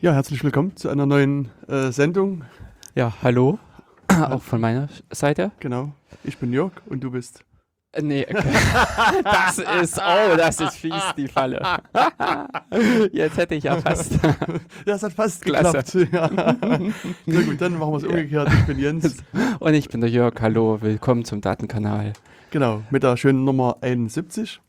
Ja, herzlich willkommen zu einer neuen äh, Sendung. Ja, hallo. Auch von meiner Seite. Genau. Ich bin Jörg und du bist. Äh, Nee, okay. das ist, oh, das ist fies, die Falle. Jetzt hätte ich ja fast. Ja, es hat fast Klasse. geklappt. Ja. Na gut, dann machen wir es umgekehrt. Ich bin Jens. Und ich bin der Jörg, hallo, willkommen zum Datenkanal. Genau, mit der schönen Nummer 71.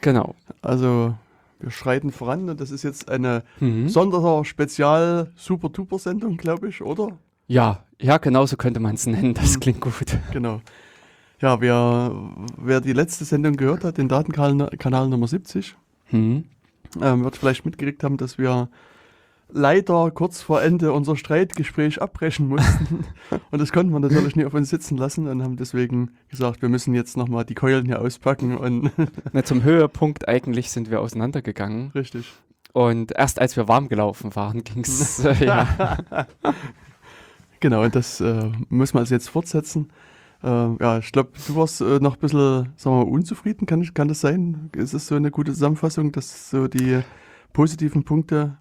Genau. Also, wir schreiten voran und das ist jetzt eine Mhm. Sonderer Spezial Super Duper Sendung, glaube ich, oder? Ja, ja, genau so könnte man es nennen, das Mhm. klingt gut. Genau. Ja, wer, wer die letzte Sendung gehört hat, den Datenkanal Kanal Nummer 70, Mhm. ähm, wird vielleicht mitgekriegt haben, dass wir leider kurz vor Ende unser Streitgespräch abbrechen mussten. und das konnten wir natürlich nie auf uns sitzen lassen und haben deswegen gesagt, wir müssen jetzt nochmal die Keulen hier auspacken und Na, zum Höhepunkt eigentlich sind wir auseinandergegangen. richtig. Und erst als wir warm gelaufen waren, ging es. Äh, ja. Genau, und das äh, müssen wir also jetzt fortsetzen. Äh, ja, ich glaube, du warst äh, noch ein bisschen, sagen wir mal, unzufrieden. Kann, kann das sein? Ist es so eine gute Zusammenfassung, dass so die positiven Punkte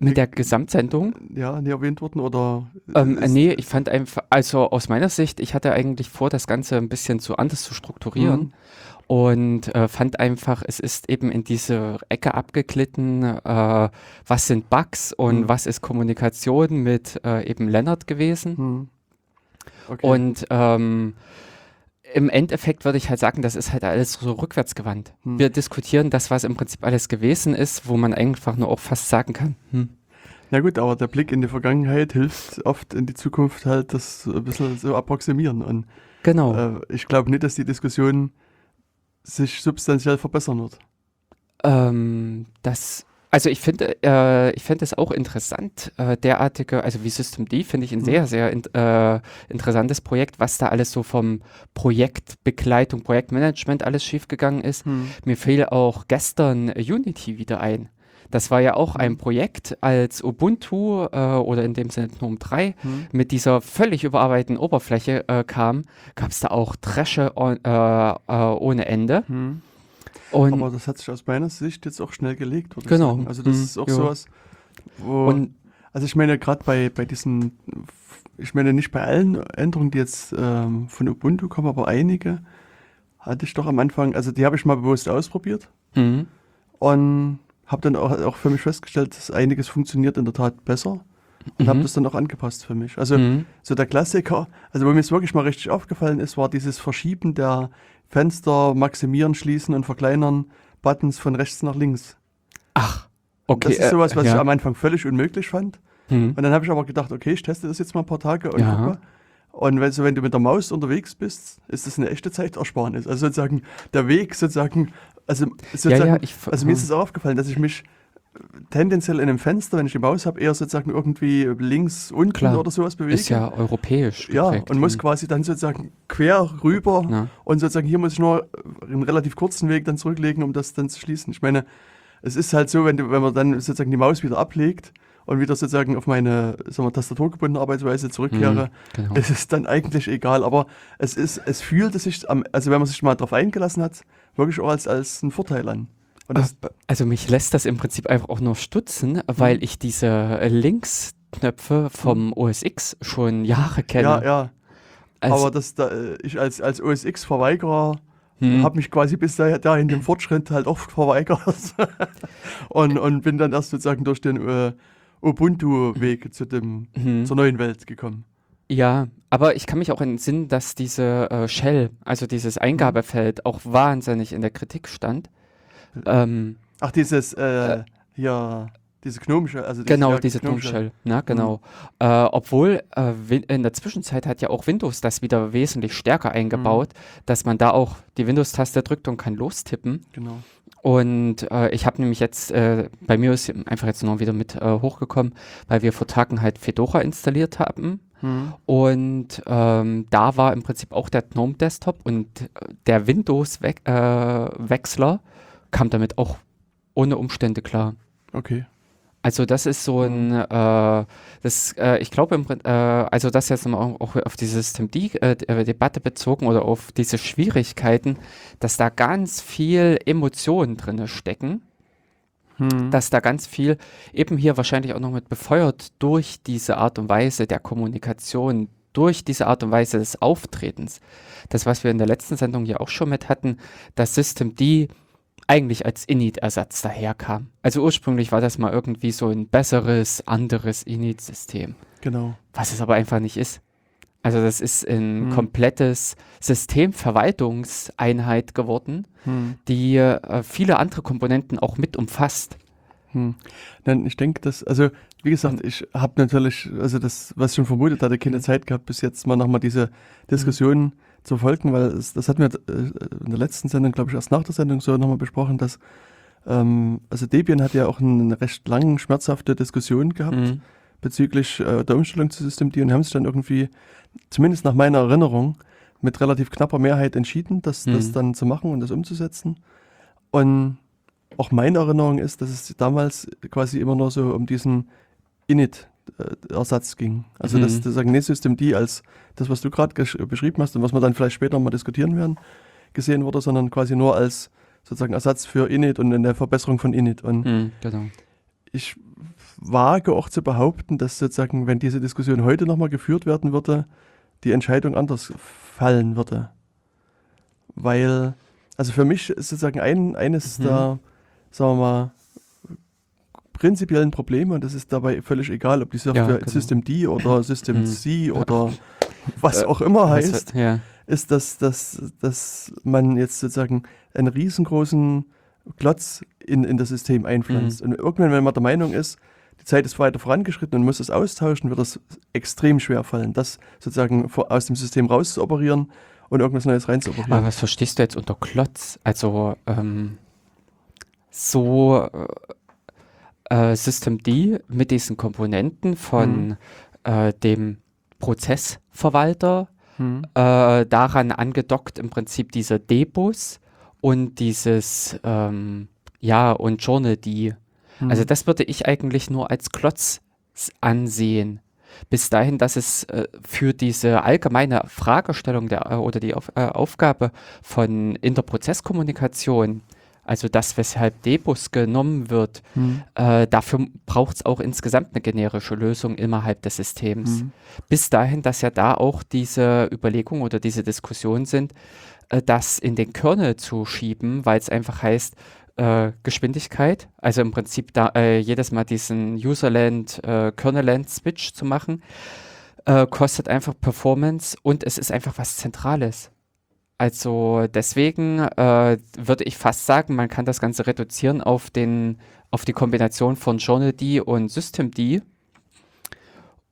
Mit der Gesamtsendung. ja, nie erwähnt wurden? Oder Ähm, nee, ich fand einfach, also aus meiner Sicht, ich hatte eigentlich vor, das Ganze ein bisschen zu anders zu strukturieren Mhm. und äh, fand einfach, es ist eben in diese Ecke abgeglitten, äh, was sind Bugs und Mhm. was ist Kommunikation mit äh, eben Lennart gewesen. Hm. Okay. Und ähm, im Endeffekt würde ich halt sagen, das ist halt alles so rückwärtsgewandt. Hm. Wir diskutieren das, was im Prinzip alles gewesen ist, wo man einfach nur auch fast sagen kann, hm, Na gut, aber der Blick in die Vergangenheit hilft oft in die Zukunft halt das so ein bisschen so approximieren. Und genau. äh, ich glaube nicht, dass die Diskussion sich substanziell verbessern wird. Ähm, das, also ich finde, äh, ich finde es auch interessant, äh, derartige, also wie System D finde ich ein Mhm. sehr, sehr in, äh, interessantes Projekt, was da alles so vom Projektbegleitung, Projektmanagement alles schiefgegangen ist. Mir fiel auch gestern Unity wieder ein. Das war ja auch ein Mhm. Projekt, als Ubuntu äh, oder in dem Sinne GNOME 3 Hm. mit dieser völlig überarbeiteten Oberfläche äh, kam, gab es da auch Dresche on, äh, äh, ohne Ende. Hm. Und, Aber das hat sich aus meiner Sicht jetzt auch schnell gelegt. Genau. Also das Hm, ist auch ja. sowas, wo... und also ich meine gerade bei, bei diesen... Ich meine nicht bei allen Änderungen, die jetzt ähm, von Ubuntu kommen, aber einige hatte ich doch am Anfang... Also die habe ich mal bewusst ausprobiert. Mhm. und habe dann auch, auch für mich festgestellt, dass einiges funktioniert in der Tat besser und habe Mhm. das dann auch angepasst für mich. Also Mhm. so der Klassiker, also wo mir es wirklich mal richtig aufgefallen ist, war dieses Verschieben der Fenster, maximieren, schließen und verkleinern Buttons von rechts nach links. Ach, okay. das ist sowas, was äh, ich ja. am Anfang völlig unmöglich fand. Mhm. Und dann habe ich aber gedacht, okay, ich teste das jetzt mal ein paar Tage und Ja. guck mal. Und wenn, so, wenn du mit der Maus unterwegs bist, ist das eine echte Zeitersparnis. Also sozusagen der Weg sozusagen, also sozusagen, Ja, ja, ich, also mir ist es auch aufgefallen, dass ich mich äh, tendenziell in einem Fenster, wenn ich die Maus habe, eher sozusagen irgendwie links unten Klar. oder sowas bewege. ist ja europäisch. Ja, und muss quasi dann sozusagen quer rüber Na, und sozusagen hier muss ich nur einen relativ kurzen Weg dann zurücklegen, um das dann zu schließen. Ich meine, es ist halt so, wenn, wenn man dann sozusagen die Maus wieder ablegt und wieder sozusagen auf meine sagen wir, tastaturgebundene Arbeitsweise zurückkehre, Mhm, genau. es ist dann eigentlich egal. Aber es ist, es fühlte sich, am, also wenn man sich mal darauf eingelassen hat, wirklich auch als, als ein Vorteil an. Das, Äh, Also mich lässt das im Prinzip einfach auch nur stutzen, weil ich diese äh, Linksknöpfe vom OS X schon Jahre kenne. ja, ja. Also, aber das, da, äh, ich als, als OS X-Verweigerer hm, habe mich quasi bis da, dahin dem Fortschritt halt oft verweigert und, und bin dann erst sozusagen durch den äh, Ubuntu-Weg zu dem, hm. zur neuen Welt gekommen. Ja, aber ich kann mich auch entsinnen, dass diese äh, Shell, also dieses Eingabefeld, auch wahnsinnig in der Kritik stand. Ähm, Ach, dieses, äh, hier, diese gnomische, also genau, ja, diese gnomische. Gnome Shell, na genau. Äh, obwohl äh, in der Zwischenzeit hat ja auch Windows das wieder wesentlich stärker eingebaut, dass man da auch die Windows-Taste drückt und kann lostippen. Genau. Und äh, ich habe nämlich jetzt, äh, bei mir ist einfach jetzt noch wieder mit äh, hochgekommen, weil wir vor Tagen halt Fedora installiert haben. Hm. Und ähm, da war im Prinzip auch der GNOME Desktop und äh, der Windows-Wechsler kam damit auch ohne Umstände klar. Okay. Also das ist so ein, äh, das, äh, ich glaube, äh, also das jetzt mal auch auch auf diese System-D-Debatte bezogen oder auf diese Schwierigkeiten, dass da ganz viel Emotionen drin stecken. hm. dass da ganz viel eben hier wahrscheinlich auch noch mit befeuert durch diese Art und Weise der Kommunikation, durch diese Art und Weise des Auftretens. Das, was wir in der letzten Sendung ja auch schon mit hatten, dass System D eigentlich als Init-Ersatz daherkam. Also ursprünglich war das mal irgendwie so ein besseres, anderes Init-System. Genau. Was es aber einfach nicht ist. Also das ist ein hm. komplettes Systemverwaltungseinheit geworden, hm. die äh, viele andere Komponenten auch mit umfasst. Hm. Nein, ich denke, dass, also wie gesagt, ich habe natürlich, also das, was ich schon vermutet hatte, keine hm. Zeit gehabt, bis jetzt mal nochmal diese Diskussion. Zu folgen, weil es, das hatten wir äh, in der letzten Sendung, glaube ich, erst nach der Sendung so nochmal besprochen, dass ähm, also Debian hat ja auch eine recht lange, schmerzhafte Diskussion gehabt bezüglich äh, der Umstellung zu Systemd und haben sich dann irgendwie, zumindest nach meiner Erinnerung, mit relativ knapper Mehrheit entschieden, das, mhm. das dann zu machen und das umzusetzen. Und auch meine Erinnerung ist, dass es damals quasi immer nur so um diesen Init-Ersatz ging. Also mhm. das, das sagen nicht Systemd als das, was du gerade beschrieben hast und was wir dann vielleicht später mal diskutieren werden, gesehen wurde, sondern quasi nur als sozusagen Ersatz für Init und eine Verbesserung von Init. Und mhm, genau. ich wage auch zu behaupten, dass sozusagen, wenn diese Diskussion heute nochmal geführt werden würde, die Entscheidung anders fallen würde. Weil, also für mich ist sozusagen ein, eines mhm. der, sagen wir mal, prinzipiellen Probleme, und das ist dabei völlig egal, ob die Software ja, genau. System D oder System mhm. C oder was äh, auch immer heißt, ja. ist, dass, dass, dass man jetzt sozusagen einen riesengroßen Klotz in, in das System einpflanzt. Mhm. Und irgendwann, wenn man der Meinung ist, die Zeit ist weiter vorangeschritten und muss es austauschen, wird es extrem schwer fallen, das sozusagen aus dem System raus zu operieren und irgendwas Neues rein zu operieren. Aber was verstehst du jetzt unter Klotz? Also ähm, so äh, System D mit diesen Komponenten von mhm. äh, dem Prozessverwalter, mhm. äh, daran angedockt im Prinzip dieser D-Bus und dieses ähm, ja und Journal D also mhm. Also das würde ich eigentlich nur als Klotz ansehen. Bis dahin, dass es äh, für diese allgemeine Fragestellung der, äh, oder die Auf, äh, Aufgabe von Interprozesskommunikation, also das, weshalb Debus genommen wird, mhm. äh, dafür braucht es auch insgesamt eine generische Lösung innerhalb des Systems. Mhm. Bis dahin, dass ja da auch diese Überlegungen oder diese Diskussionen sind, äh, das in den Kernel zu schieben, weil es einfach heißt, äh, Geschwindigkeit, also im Prinzip da äh, jedes Mal diesen Userland, äh, Kernelland Switch zu machen, äh, kostet einfach Performance und es ist einfach was Zentrales. Also deswegen äh, würde ich fast sagen, man kann das Ganze reduzieren auf den auf die Kombination von Journal D und System D.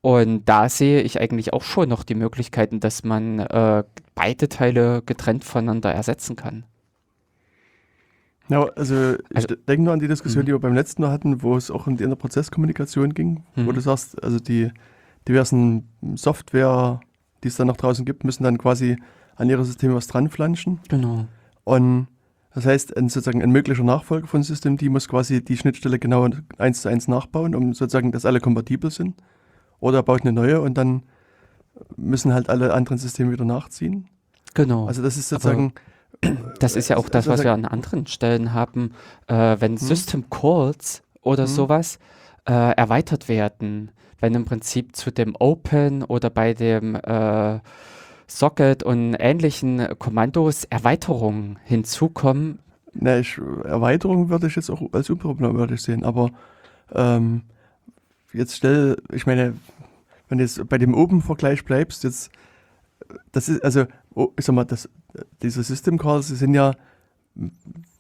Und da sehe ich eigentlich auch schon noch die Möglichkeiten, dass man äh, beide Teile getrennt voneinander ersetzen kann. Ja, also ich also, denke nur an die Diskussion, mhm. die wir beim letzten Mal hatten, wo es auch um die Interprozesskommunikation ging, mhm. wo du sagst, also die diversen Software, die es dann noch draußen gibt, müssen dann quasi an ihre Systeme was dran flanschen. Genau. Und das heißt, ein, sozusagen ein möglicher Nachfolger von System D muss quasi die Schnittstelle genau eins zu eins nachbauen, um sozusagen, dass alle kompatibel sind. Oder er baut eine neue und dann müssen halt alle anderen Systeme wieder nachziehen. Genau. Also das ist sozusagen Aber das ist ja auch das, was wir an anderen Stellen haben, äh, wenn hm. System Calls oder hm. sowas äh, erweitert werden, wenn im Prinzip zu dem Open oder bei dem äh, Socket und ähnlichen Kommandos Erweiterungen hinzukommen. Na, ich, Erweiterung würde ich jetzt auch als unproblematisch sehen, aber ähm, jetzt stell, ich meine, wenn du jetzt bei dem Open-Vergleich bleibst, jetzt, das ist, also, oh, ich sag mal, das, diese System Calls sind ja,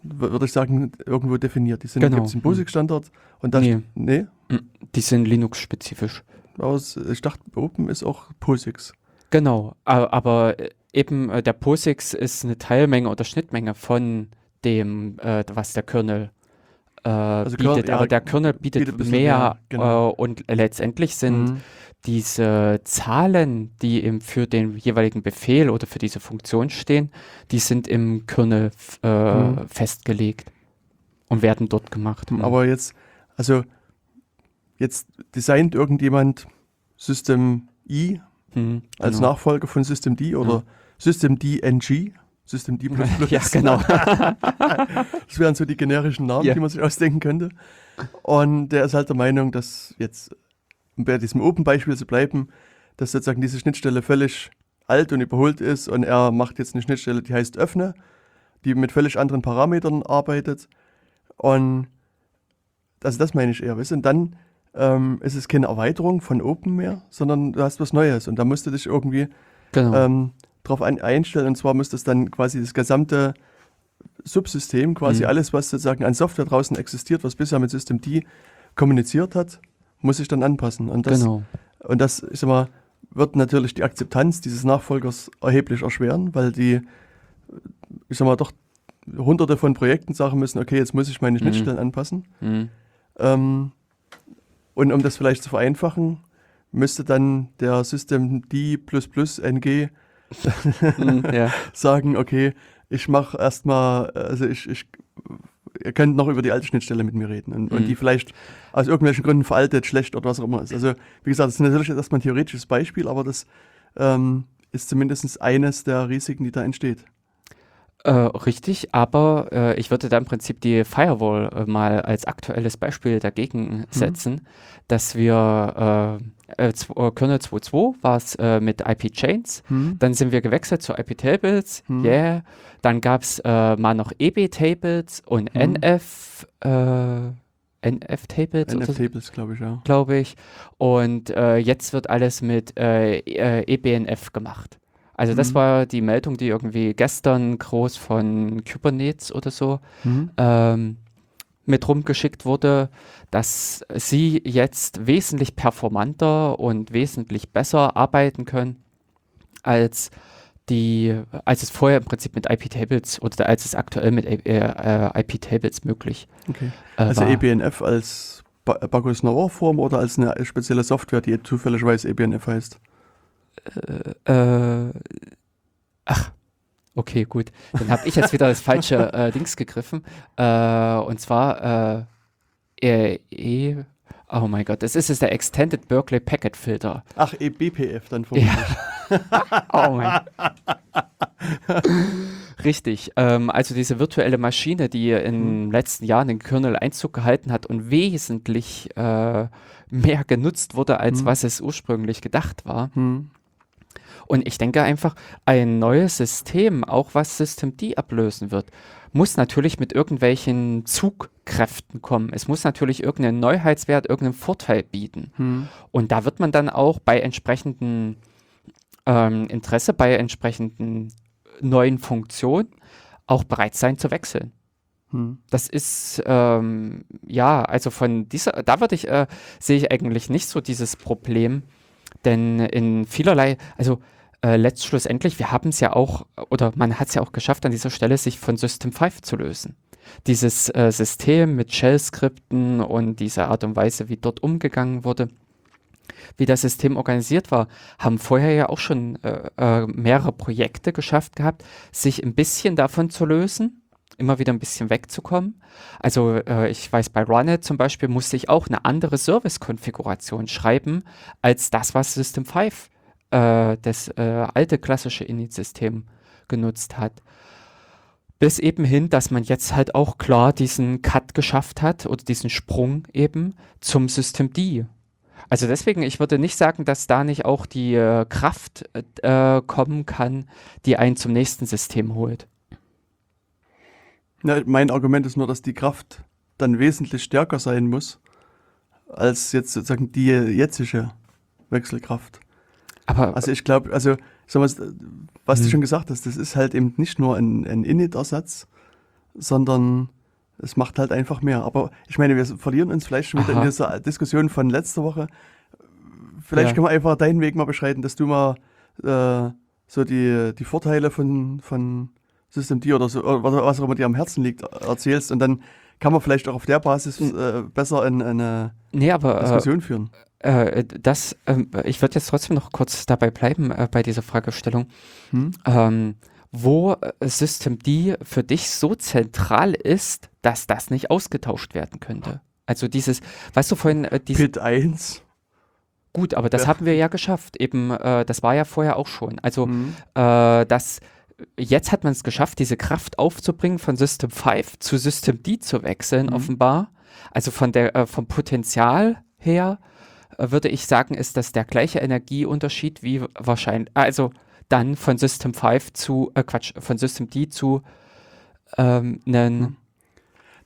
würde ich sagen, irgendwo definiert. Die sind genau. gibt im POSIX-Standard und da nee. nee. Die sind Linux-spezifisch. Aus, ich dachte, Open ist auch POSIX. Genau, aber eben äh, der POSIX ist eine Teilmenge oder Schnittmenge von dem, äh, was der Kernel äh, also bietet. Kernel, ja, aber der Kernel bietet, bietet mehr, mehr genau. äh, und letztendlich sind mhm diese Zahlen, die im, für den jeweiligen Befehl oder für diese Funktion stehen, die sind im Kernel äh, mhm. festgelegt und werden dort gemacht. Aber jetzt, also jetzt designt irgendjemand System I mhm, als genau. Nachfolger von System D oder ja. System D NG Systemd++. Ja, genau. das wären so die generischen Namen, Ja. die man sich ausdenken könnte. Und der ist halt der Meinung, dass jetzt, um bei diesem Open-Beispiel zu bleiben, dass sozusagen diese Schnittstelle völlig alt und überholt ist und er macht jetzt eine Schnittstelle, die heißt Öffne, die mit völlig anderen Parametern arbeitet. Und also das meine ich eher, weißt du? Und dann ähm, ist es keine Erweiterung von Open mehr, sondern du hast was Neues und da musst du dich irgendwie genau. ähm, drauf ein, einstellen. Und zwar muss das dann quasi das gesamte Subsystem, quasi Mhm. alles, was sozusagen an Software draußen existiert, was bisher mit Systemd kommuniziert hat, muss sich dann anpassen. Und das, genau. und das ich sag mal, wird natürlich die Akzeptanz dieses Nachfolgers erheblich erschweren, weil die, ich sag mal, doch hunderte von Projekten sagen müssen, okay, jetzt muss ich meine Mhm. Schnittstellen anpassen. Mhm. Ähm, und um das vielleicht zu vereinfachen, müsste dann der System D NG Mhm, ja. sagen, okay, ich mache erstmal, also ich, ich, ihr könnt noch über die alte Schnittstelle mit mir reden und, Mhm. und die vielleicht aus irgendwelchen Gründen veraltet, schlecht oder was auch immer ist. Also wie gesagt, das ist natürlich erstmal ein theoretisches Beispiel, aber das ähm, ist zumindest eines der Risiken, die da entsteht. Äh, richtig, aber äh, ich würde da im Prinzip die Firewall äh, mal als aktuelles Beispiel dagegen setzen, dass wir äh, äh, äh, Kernel 2.2 war es äh, mit IP-Chains, dann sind wir gewechselt zu IP-Tables, Hm. yeah, dann gab es äh, mal noch EB-Tables und Hm. NF, äh, NF-Tables NF-Tables, glaube ich, ja. glaube ich. Und äh, jetzt wird alles mit äh, äh, eBNF gemacht. Also das Mhm. war die Meldung, die irgendwie gestern groß von Kubernetes oder so ähm, mit rumgeschickt wurde, dass sie jetzt wesentlich performanter und wesentlich besser arbeiten können als die, als es vorher im Prinzip mit IP-Tables oder als es aktuell mit äh, äh, IP-Tables möglich Okay. äh, Also war. eBNF als Ba- Bacchus Form oder als eine spezielle Software, die zufälligerweise eBNF heißt? Äh, ach, okay, gut. Dann habe ich jetzt wieder das falsche äh, Dings gegriffen. Äh, und zwar äh, E, e, oh mein Gott, das ist jetzt der Extended Berkeley Packet Filter. Ach, eBPF dann vermutlich. Oh mein Richtig. Ähm, also diese virtuelle Maschine, die in den letzten Jahren in Kernel Einzug gehalten hat und wesentlich äh, mehr genutzt wurde, als Hm. was es ursprünglich gedacht war. Hm. Und ich denke einfach, ein neues System, auch was Systemd ablösen wird, muss natürlich mit irgendwelchen Zugkräften kommen. Es muss natürlich irgendeinen Neuheitswert, irgendeinen Vorteil bieten. Hm. Und da wird man dann auch bei entsprechendem ähm, Interesse, bei entsprechenden neuen Funktionen auch bereit sein zu wechseln. Hm. Das ist, ähm, ja, also von dieser, da würde ich, äh, sehe ich eigentlich nicht so dieses Problem, denn in vielerlei, also äh, letztschlussendlich, wir haben es ja auch, oder man hat es ja auch geschafft, an dieser Stelle sich von System 5 zu lösen. Dieses äh, System mit Shell-Skripten und diese Art und Weise, wie dort umgegangen wurde, wie das System organisiert war, haben vorher ja auch schon äh, äh, mehrere Projekte geschafft gehabt, sich ein bisschen davon zu lösen, immer wieder ein bisschen wegzukommen. Also äh, ich weiß, bei Runit zum Beispiel musste ich auch eine andere Service-Konfiguration schreiben, als das, was System 5, äh, das äh, alte klassische Init-System genutzt hat. Bis eben hin, dass man jetzt halt auch klar diesen Cut geschafft hat oder diesen Sprung eben zum System D. Also deswegen, ich würde nicht sagen, dass da nicht auch die äh, Kraft äh, kommen kann, die einen zum nächsten System holt. Ja, mein Argument ist nur, dass die Kraft dann wesentlich stärker sein muss, als jetzt sozusagen die jetzige Wechselkraft. Aber Also ich glaube, also sag mal, was Hm. du schon gesagt hast, das ist halt eben nicht nur ein, ein Init-Ersatz, sondern es macht halt einfach mehr. Aber ich meine, wir verlieren uns vielleicht schon wieder Aha. in dieser Diskussion von letzter Woche. Vielleicht Ja. können wir einfach deinen Weg mal beschreiten, dass du mal äh, so die, die Vorteile von, von Systemd oder so, oder was auch immer dir am Herzen liegt, erzählst und dann kann man vielleicht auch auf der Basis Hm. äh, besser in, eine nee, aber äh, Diskussion führen. äh, das, ähm, ich würde jetzt trotzdem noch kurz dabei bleiben äh, bei dieser Fragestellung. Hm? ähm, wo äh, Systemd für dich so zentral ist, dass das nicht ausgetauscht werden könnte. Also dieses, weißt du vorhin, äh, dieses, Pit 1. gut, aber das Ja. haben wir ja geschafft. Eben, äh, das war ja vorher auch schon. Also Hm. äh, dass jetzt hat man es geschafft, diese Kraft aufzubringen, von System 5 zu System D zu wechseln, Mhm. offenbar. Also von der, äh, vom Potenzial her äh, würde ich sagen, ist das der gleiche Energieunterschied wie wahrscheinlich, also dann von System 5 zu, äh, Quatsch, von System D zu ähm, einen, Mhm.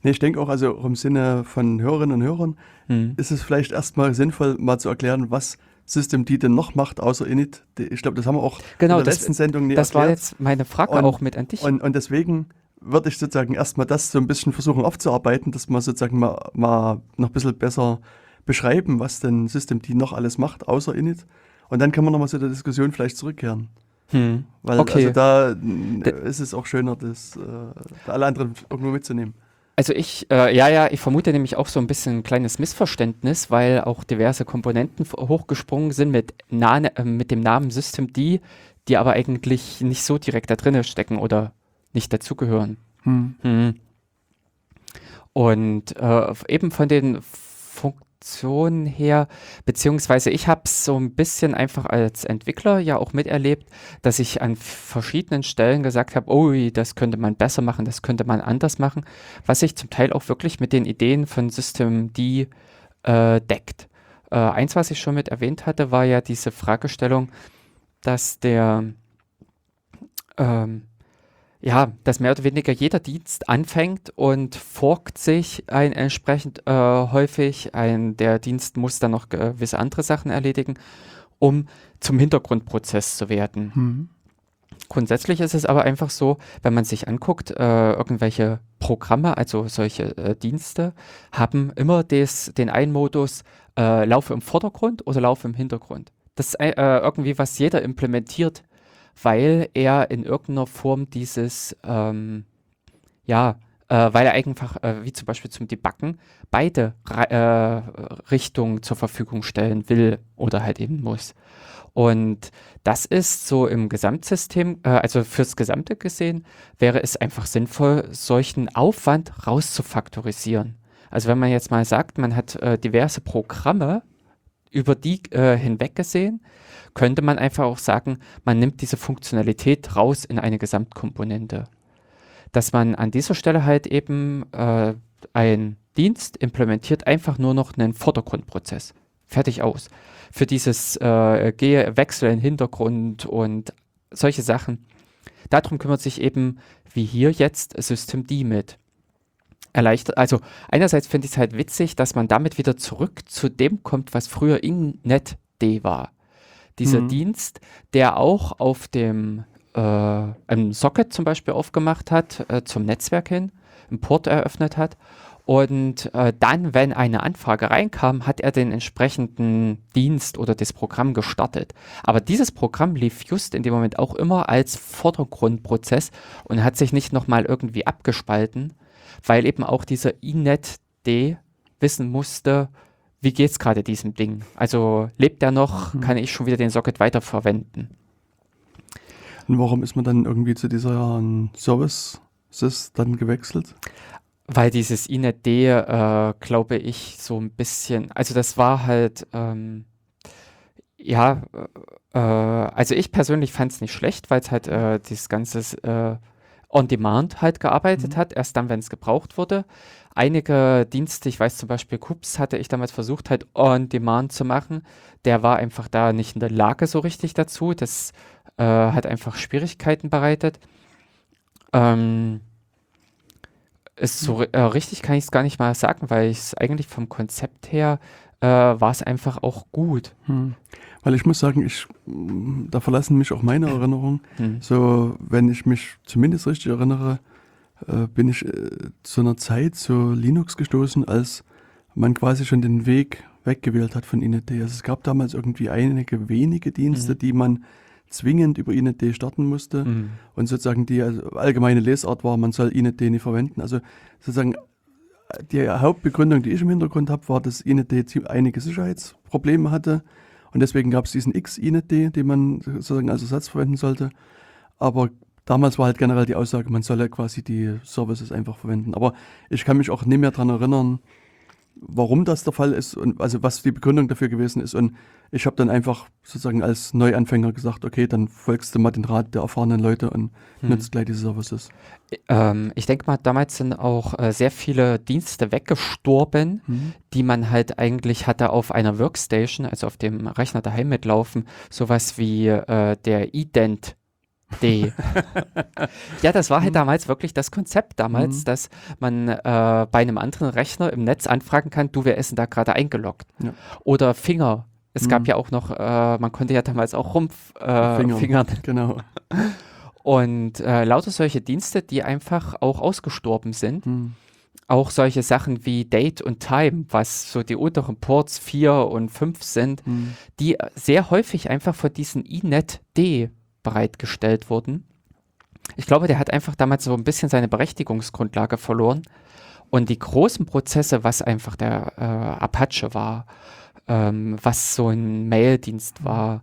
Nee, ich denke auch, also im Sinne von Hörerinnen und Hörern, hm, ist es vielleicht erstmal sinnvoll, mal zu erklären, was Systemd denn noch macht, außer Init. Ich glaube, das haben wir auch Genau, in der das- letzten Sendung nie das war erklärt. jetzt meine Frage Und- auch mit an dich. Und, und deswegen würde ich sozusagen erstmal das so ein bisschen versuchen aufzuarbeiten, dass wir sozusagen mal, mal noch ein bisschen besser beschreiben, was denn Systemd noch alles macht, außer Init. Und dann können wir nochmal zu der Diskussion vielleicht zurückkehren. Hm. Weil Okay. also da ist es auch schöner, das äh, alle anderen irgendwo mitzunehmen. Also ich, äh, ja, ja, ich vermute nämlich auch so ein bisschen ein kleines Missverständnis, weil auch diverse Komponenten hochgesprungen sind mit, Na äh, mit dem Namen System D, die aber eigentlich nicht so direkt da drinne stecken oder nicht dazugehören. Hm. Und äh, eben von den Funktionen her, beziehungsweise ich habe es so ein bisschen einfach als Entwickler ja auch miterlebt, dass ich an verschiedenen Stellen gesagt habe, oh, das könnte man besser machen, das könnte man anders machen, was sich zum Teil auch wirklich mit den Ideen von System D äh, deckt. Äh, eins, was ich schon mit erwähnt hatte, war ja diese Fragestellung, dass der ähm, ja, dass mehr oder weniger jeder Dienst anfängt und forkt sich ein entsprechend äh, häufig. Ein, der Dienst muss dann noch gewisse andere Sachen erledigen, um zum Hintergrundprozess zu werden. Mhm. Grundsätzlich ist es aber einfach so, wenn man sich anguckt, äh, irgendwelche Programme, also solche äh, Dienste, haben immer des, den einen Modus, äh, laufe im Vordergrund oder laufe im Hintergrund. Das ist äh, irgendwie, was jeder implementiert, weil er in irgendeiner Form dieses, ähm, ja, äh, weil er einfach, äh, wie zum Beispiel zum Debuggen, beide äh, Richtungen zur Verfügung stellen will oder halt eben muss. Und das ist so im Gesamtsystem, äh, also fürs Gesamte gesehen, wäre es einfach sinnvoll, solchen Aufwand rauszufaktorisieren. Also wenn man jetzt mal sagt, man hat äh, diverse Programme über die äh, hinweg gesehen, könnte man einfach auch sagen, man nimmt diese Funktionalität raus in eine Gesamtkomponente. Dass man an dieser Stelle halt eben äh, ein Dienst implementiert einfach nur noch einen Vordergrundprozess. Fertig aus. Für dieses äh, Gehe, Wechsel in Hintergrund und solche Sachen. Darum kümmert sich eben, wie hier jetzt, System D mit. Erleichtert, also einerseits finde ich es halt witzig, dass man damit wieder zurück zu dem kommt, was früher InNetD war. Dieser Mhm. Dienst, der auch auf dem äh, einem Socket zum Beispiel aufgemacht hat, äh, zum Netzwerk hin, einen Port eröffnet hat und äh, dann, wenn eine Anfrage reinkam, hat er den entsprechenden Dienst oder das Programm gestartet. Aber dieses Programm lief just in dem Moment auch immer als Vordergrundprozess und hat sich nicht nochmal irgendwie abgespalten, weil eben auch dieser INET-D wissen musste, wie geht's gerade diesem Ding? Also lebt er noch? Mhm. Kann ich schon wieder den Socket weiterverwenden? Und warum ist man dann irgendwie zu dieser ähm, Services dann gewechselt? Weil dieses INET-D, äh, glaube ich, so ein bisschen, also das war halt, ähm, ja, äh, also ich persönlich fand es nicht schlecht, weil es halt äh, dieses ganze äh, On-Demand halt gearbeitet Mhm. hat, erst dann, wenn es gebraucht wurde. Einige Dienste, ich weiß zum Beispiel Kups, hatte ich damals versucht, halt On-Demand zu machen. Der war einfach da nicht in der Lage so richtig dazu. Das äh, hat einfach Schwierigkeiten bereitet. Ähm, ist so ri- äh, richtig kann ich es gar nicht mal sagen, weil ich es eigentlich vom Konzept her äh, war es einfach auch gut. Hm. Weil ich muss sagen, ich, mm, da verlassen mich auch meine Erinnerungen. Hm. So, wenn ich mich zumindest richtig erinnere, äh, bin ich äh, zu einer Zeit zu Linux gestoßen, als man quasi schon den Weg weggewählt hat von INET. Also es gab damals irgendwie einige wenige Dienste, Mhm. die man zwingend über INET starten musste. Hm. Und sozusagen die also allgemeine Lesart war, man soll INET nicht verwenden. Also sozusagen die Hauptbegründung, die ich im Hintergrund habe, war, dass INET einige Sicherheitsprobleme hatte. Und deswegen gab es diesen X-INET, den man sozusagen als Ersatz verwenden sollte. Aber damals war halt generell die Aussage, man solle quasi die Services einfach verwenden. Aber ich kann mich auch nicht mehr daran erinnern, warum das der Fall ist und also was die Begründung dafür gewesen ist. Und ich habe dann einfach sozusagen als Neuanfänger gesagt, okay, dann folgst du mal den Rat der erfahrenen Leute und hm. nutzt gleich diese Services. Ähm, ich denke mal, damals sind auch äh, sehr viele Dienste weggestorben, hm. die man halt eigentlich hatte auf einer Workstation, also auf dem Rechner daheim mitlaufen. Sowas wie äh, der Ident D. ja, das war halt mhm. damals wirklich das Konzept damals, mhm. dass man äh, bei einem anderen Rechner im Netz anfragen kann, du, wer ist denn da gerade eingeloggt? Ja. Oder Finger. Es mhm. gab ja auch noch, äh, man konnte ja damals auch rumfingern. Äh, genau. Und äh, lauter solche Dienste, die einfach auch ausgestorben sind. Mhm. Auch solche Sachen wie Date und Time, was so die unteren Ports 4 und 5 sind, mhm. die sehr häufig einfach von diesen INET-D bereitgestellt wurden. Ich glaube, der hat einfach damals so ein bisschen seine Berechtigungsgrundlage verloren. Und die großen Prozesse, was einfach der äh, Apache war, ähm, was so ein Maildienst war,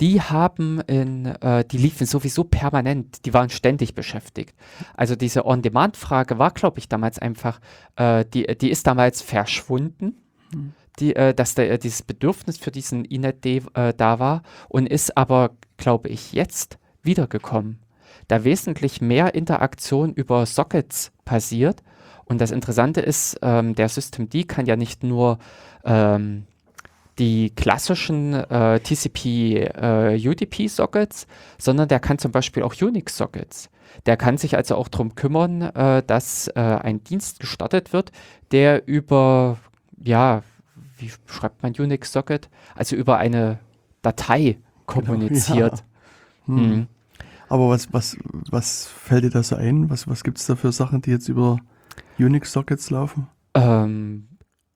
die haben in, äh, die liefen sowieso permanent, die waren ständig beschäftigt. Also diese On-Demand-Frage war, glaube ich, damals einfach, äh, die, die ist damals verschwunden. Mhm. Die, äh, dass der, dieses Bedürfnis für diesen Inet äh, da war und ist aber glaube ich, jetzt wiedergekommen, da wesentlich mehr Interaktion über Sockets passiert. Und das Interessante ist, ähm, der Systemd kann ja nicht nur ähm, die klassischen äh, TCP-UDP-Sockets, äh, sondern der kann zum Beispiel auch Unix-Sockets. Der kann sich also auch darum kümmern, äh, dass äh, ein Dienst gestartet wird, der über, ja, wie schreibt man Unix-Socket? Also über eine Datei kommuniziert. Genau, ja. hm. Mhm. Aber was, was, was fällt dir da so ein? Was, was gibt es da für Sachen, die jetzt über Unix-Sockets laufen? Ähm,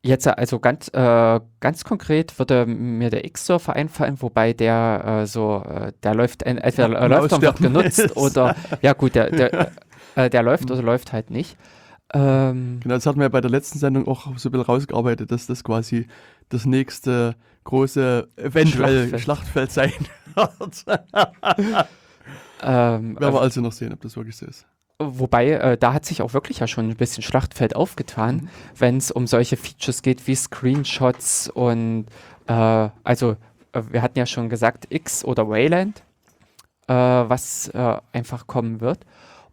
jetzt also ganz, äh, ganz konkret würde mir der X-Surfer einfallen, wobei der äh, so, äh, der läuft, entweder ja, läuft und wird genutzt ist. oder, ja gut, der, der, äh, der läuft hm. oder läuft halt nicht. Ähm, genau, das hatten wir ja bei der letzten Sendung auch so ein bisschen rausgearbeitet, dass das quasi das nächste große eventuell Schlachtfeld, Schlachtfeld sein wird. ähm, Werden wir also noch sehen, ob das wirklich so ist. Wobei, äh, da hat sich auch wirklich ja schon ein bisschen Schlachtfeld aufgetan, mhm. wenn es um solche Features geht wie Screenshots und äh, also äh, wir hatten ja schon gesagt X oder Wayland, äh, was äh, einfach kommen wird.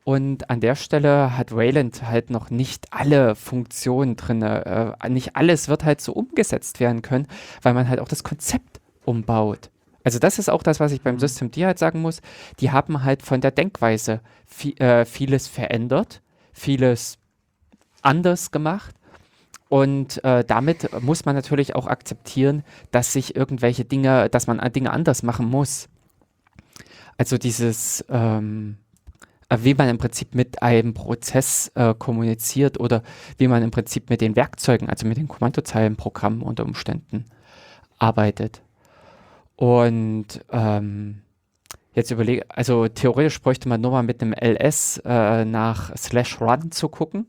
Und an der Stelle hat Wayland halt noch nicht alle Funktionen drin. Äh, nicht alles wird halt so umgesetzt werden können, weil man halt auch das Konzept umbaut. Also das ist auch das, was ich beim mhm. Systemd halt sagen muss. Die haben halt von der Denkweise viel, äh, vieles verändert, vieles anders gemacht. Und äh, damit muss man natürlich auch akzeptieren, dass sich irgendwelche Dinge, dass man Dinge anders machen muss. Also dieses ähm, äh, wie man im Prinzip mit einem Prozess äh, kommuniziert oder wie man im Prinzip mit den Werkzeugen, also mit den Kommandozeilenprogrammen unter Umständen arbeitet. Und ähm, jetzt überlege, also theoretisch bräuchte man nur mal mit einem LS äh, nach slash run zu gucken.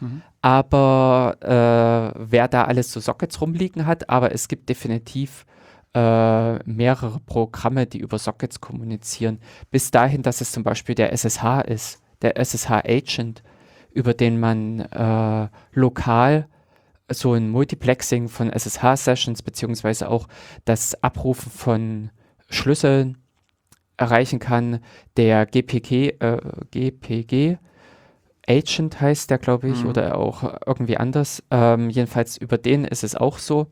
Mhm. Aber äh, wer da alles so Sockets rumliegen hat, aber es gibt definitiv äh, mehrere Programme, die über Sockets kommunizieren, bis dahin, dass es zum Beispiel der SSH ist, der SSH-Agent, über den man äh, lokal so ein Multiplexing von SSH-Sessions beziehungsweise auch das Abrufen von Schlüsseln erreichen kann. Der GPG, äh, GPG Agent heißt der, glaube ich, mhm. oder auch irgendwie anders. Ähm, jedenfalls über den ist es auch so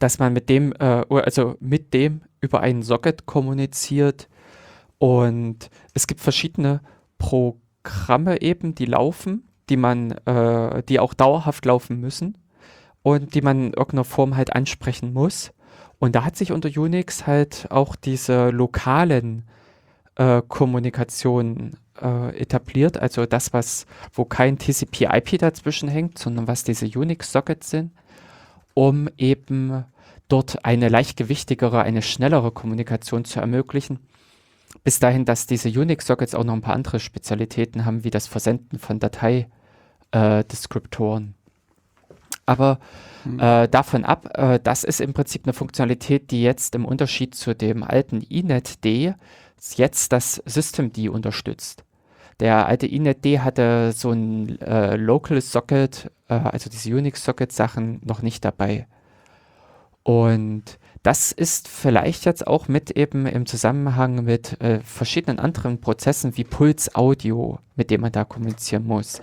dass man mit dem, äh, also mit dem über einen Socket kommuniziert. Und es gibt verschiedene Programme eben, die laufen, die man, äh, die auch dauerhaft laufen müssen und die man in irgendeiner Form halt ansprechen muss. Und da hat sich unter Unix halt auch diese lokalen äh, Kommunikationen äh, etabliert, also das, was, wo kein TCP-IP dazwischen hängt, sondern was diese Unix-Sockets sind um eben dort eine leichtgewichtigere, eine schnellere Kommunikation zu ermöglichen. Bis dahin, dass diese Unix-Sockets auch noch ein paar andere Spezialitäten haben, wie das Versenden von Dateideskriptoren. Äh, Aber mhm. äh, davon ab, äh, das ist im Prinzip eine Funktionalität, die jetzt im Unterschied zu dem alten INET-D jetzt das Systemd unterstützt. Der alte INET-D hatte so ein äh, Local Socket äh, also diese Unix-Socket-Sachen, noch nicht dabei. Und das ist vielleicht jetzt auch mit eben im Zusammenhang mit äh, verschiedenen anderen Prozessen wie Puls Audio, mit dem man da kommunizieren muss,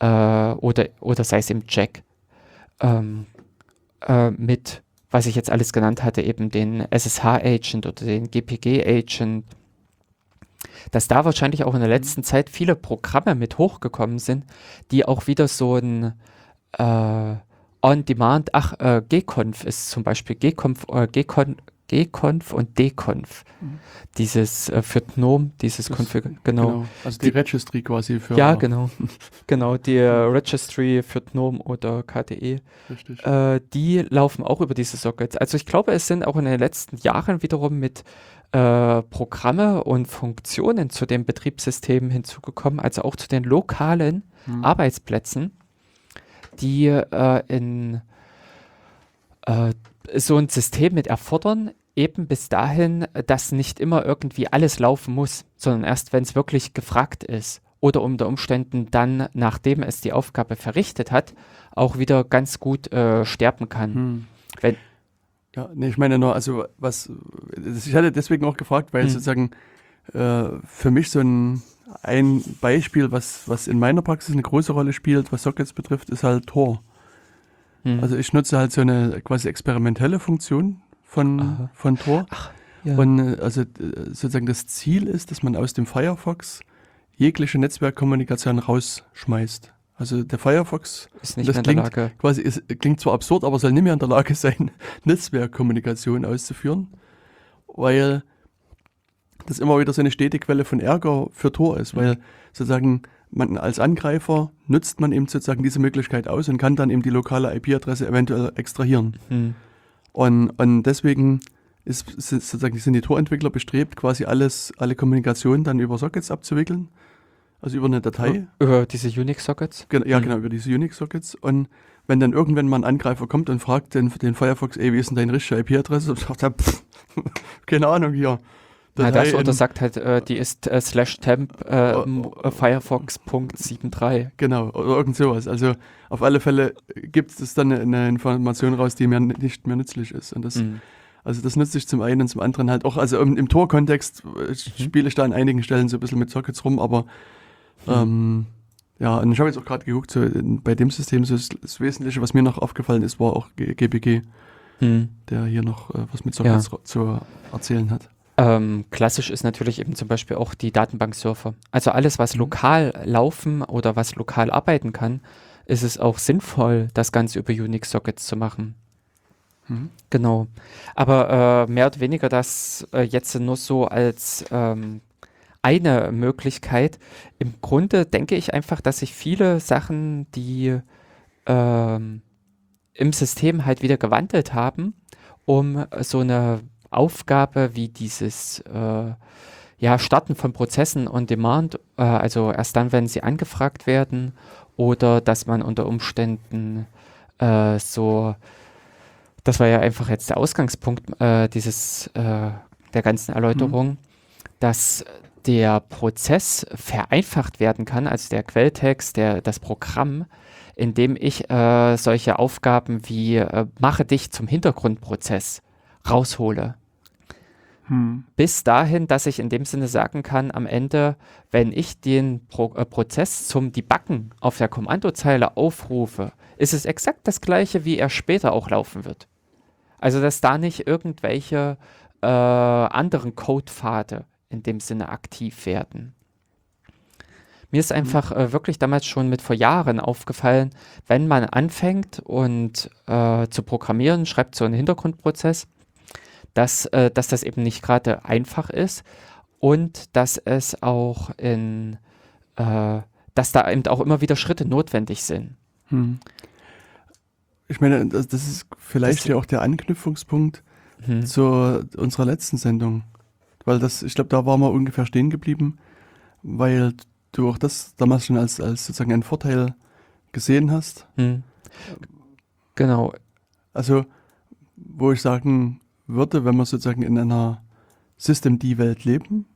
äh, oder, oder sei es im Jack, ähm, äh, mit, was ich jetzt alles genannt hatte, eben den SSH-Agent oder den GPG-Agent, dass da wahrscheinlich auch in der letzten Zeit viele Programme mit hochgekommen sind, die auch wieder so ein äh, On-Demand, ach, äh, gconf ist zum Beispiel gconf, äh, gcon, gconf und dconf. Mhm. Dieses äh, für GNOME, dieses Config, genau. genau. Also die, die, Registry quasi für. Ja, genau. genau, die äh, Registry für GNOME oder KDE. Richtig. Äh, die laufen auch über diese Sockets. Also ich glaube, es sind auch in den letzten Jahren wiederum mit äh, Programme und Funktionen zu dem Betriebssystem hinzugekommen, also auch zu den lokalen mhm. Arbeitsplätzen die äh, in äh, so ein System mit erfordern, eben bis dahin, dass nicht immer irgendwie alles laufen muss, sondern erst, wenn es wirklich gefragt ist oder unter Umständen dann, nachdem es die Aufgabe verrichtet hat, auch wieder ganz gut äh, sterben kann. Hm. Wenn, ja, nee, ich meine nur, also was, ich hatte deswegen auch gefragt, weil hm. sozusagen äh, für mich so ein ein Beispiel, was, was in meiner Praxis eine große Rolle spielt, was Sockets betrifft, ist halt Tor. Hm. Also ich nutze halt so eine quasi experimentelle Funktion von, von Tor. Ach, ja. Und äh, also sozusagen das Ziel ist, dass man aus dem Firefox jegliche Netzwerkkommunikation rausschmeißt. Also der Firefox ist nicht das in klingt, der Lage. Quasi ist, klingt zwar absurd, aber soll nicht mehr in der Lage sein, Netzwerkkommunikation auszuführen, weil das immer wieder so eine stete Quelle von Ärger für Tor ist, weil sozusagen man als Angreifer nutzt man eben sozusagen diese Möglichkeit aus und kann dann eben die lokale IP-Adresse eventuell extrahieren. Mhm. Und, und deswegen ist, sozusagen sind die Tor-Entwickler bestrebt, quasi alles, alle Kommunikation dann über Sockets abzuwickeln. Also über eine Datei. Über diese Unix-Sockets? Ja, mhm. genau, über diese Unix-Sockets. Und wenn dann irgendwann mal ein Angreifer kommt und fragt den, den Firefox, ey, wie ist denn deine richtige IP-Adresse? Und sagt er, pff, keine Ahnung hier. Na, das oder sagt halt, äh, die ist äh, slash temp äh, oh, Firefox.73. Genau, oder irgend sowas. Also auf alle Fälle gibt es dann eine Information raus, die mir nicht mehr nützlich ist. Und das, mhm. Also das nutze ich zum einen und zum anderen halt auch, also im, im Tor-Kontext äh, mhm. spiele ich da an einigen Stellen so ein bisschen mit Sockets rum, aber mhm. ähm, ja, und ich habe jetzt auch gerade geguckt, so bei dem System, so das, das, Wesentliche, was mir noch aufgefallen ist, war auch GPG, mhm. der hier noch äh, was mit Sockets ja. zu erzählen hat. Ähm, klassisch ist natürlich eben zum Beispiel auch die Datenbanksurfer. Also alles, was mhm. lokal laufen oder was lokal arbeiten kann, ist es auch sinnvoll, das Ganze über Unix-Sockets zu machen. Mhm. Genau. Aber äh, mehr oder weniger das äh, jetzt nur so als ähm, eine Möglichkeit. Im Grunde denke ich einfach, dass sich viele Sachen, die ähm, im System halt wieder gewandelt haben, um so eine Aufgabe wie dieses äh, ja, Starten von Prozessen on Demand, äh, also erst dann, wenn sie angefragt werden, oder dass man unter Umständen äh, so, das war ja einfach jetzt der Ausgangspunkt äh, dieses äh, der ganzen Erläuterung, mhm. dass der Prozess vereinfacht werden kann, also der Quelltext, der, das Programm, indem ich äh, solche Aufgaben wie mache dich zum Hintergrundprozess raushole. Hm. Bis dahin, dass ich in dem Sinne sagen kann, am Ende, wenn ich den Pro äh, Prozess zum Debuggen auf der Kommandozeile aufrufe, ist es exakt das gleiche, wie er später auch laufen wird. Also, dass da nicht irgendwelche äh, anderen Codepfade in dem Sinne aktiv werden. Mir ist hm. einfach äh, wirklich damals schon mit vor Jahren aufgefallen, wenn man anfängt und äh, zu programmieren, schreibt so einen Hintergrundprozess, dass, äh, dass das eben nicht gerade einfach ist und dass es auch in, äh, dass da eben auch immer wieder Schritte notwendig sind. Hm. Ich meine, das, das ist vielleicht das ja auch der Anknüpfungspunkt hm. zu unserer letzten Sendung. Weil das, ich glaube, da waren wir ungefähr stehen geblieben, weil du auch das damals schon als, als sozusagen einen Vorteil gesehen hast. Hm. Genau. Also, wo ich sagen würde, wenn wir sozusagen in einer System-D-Welt leben,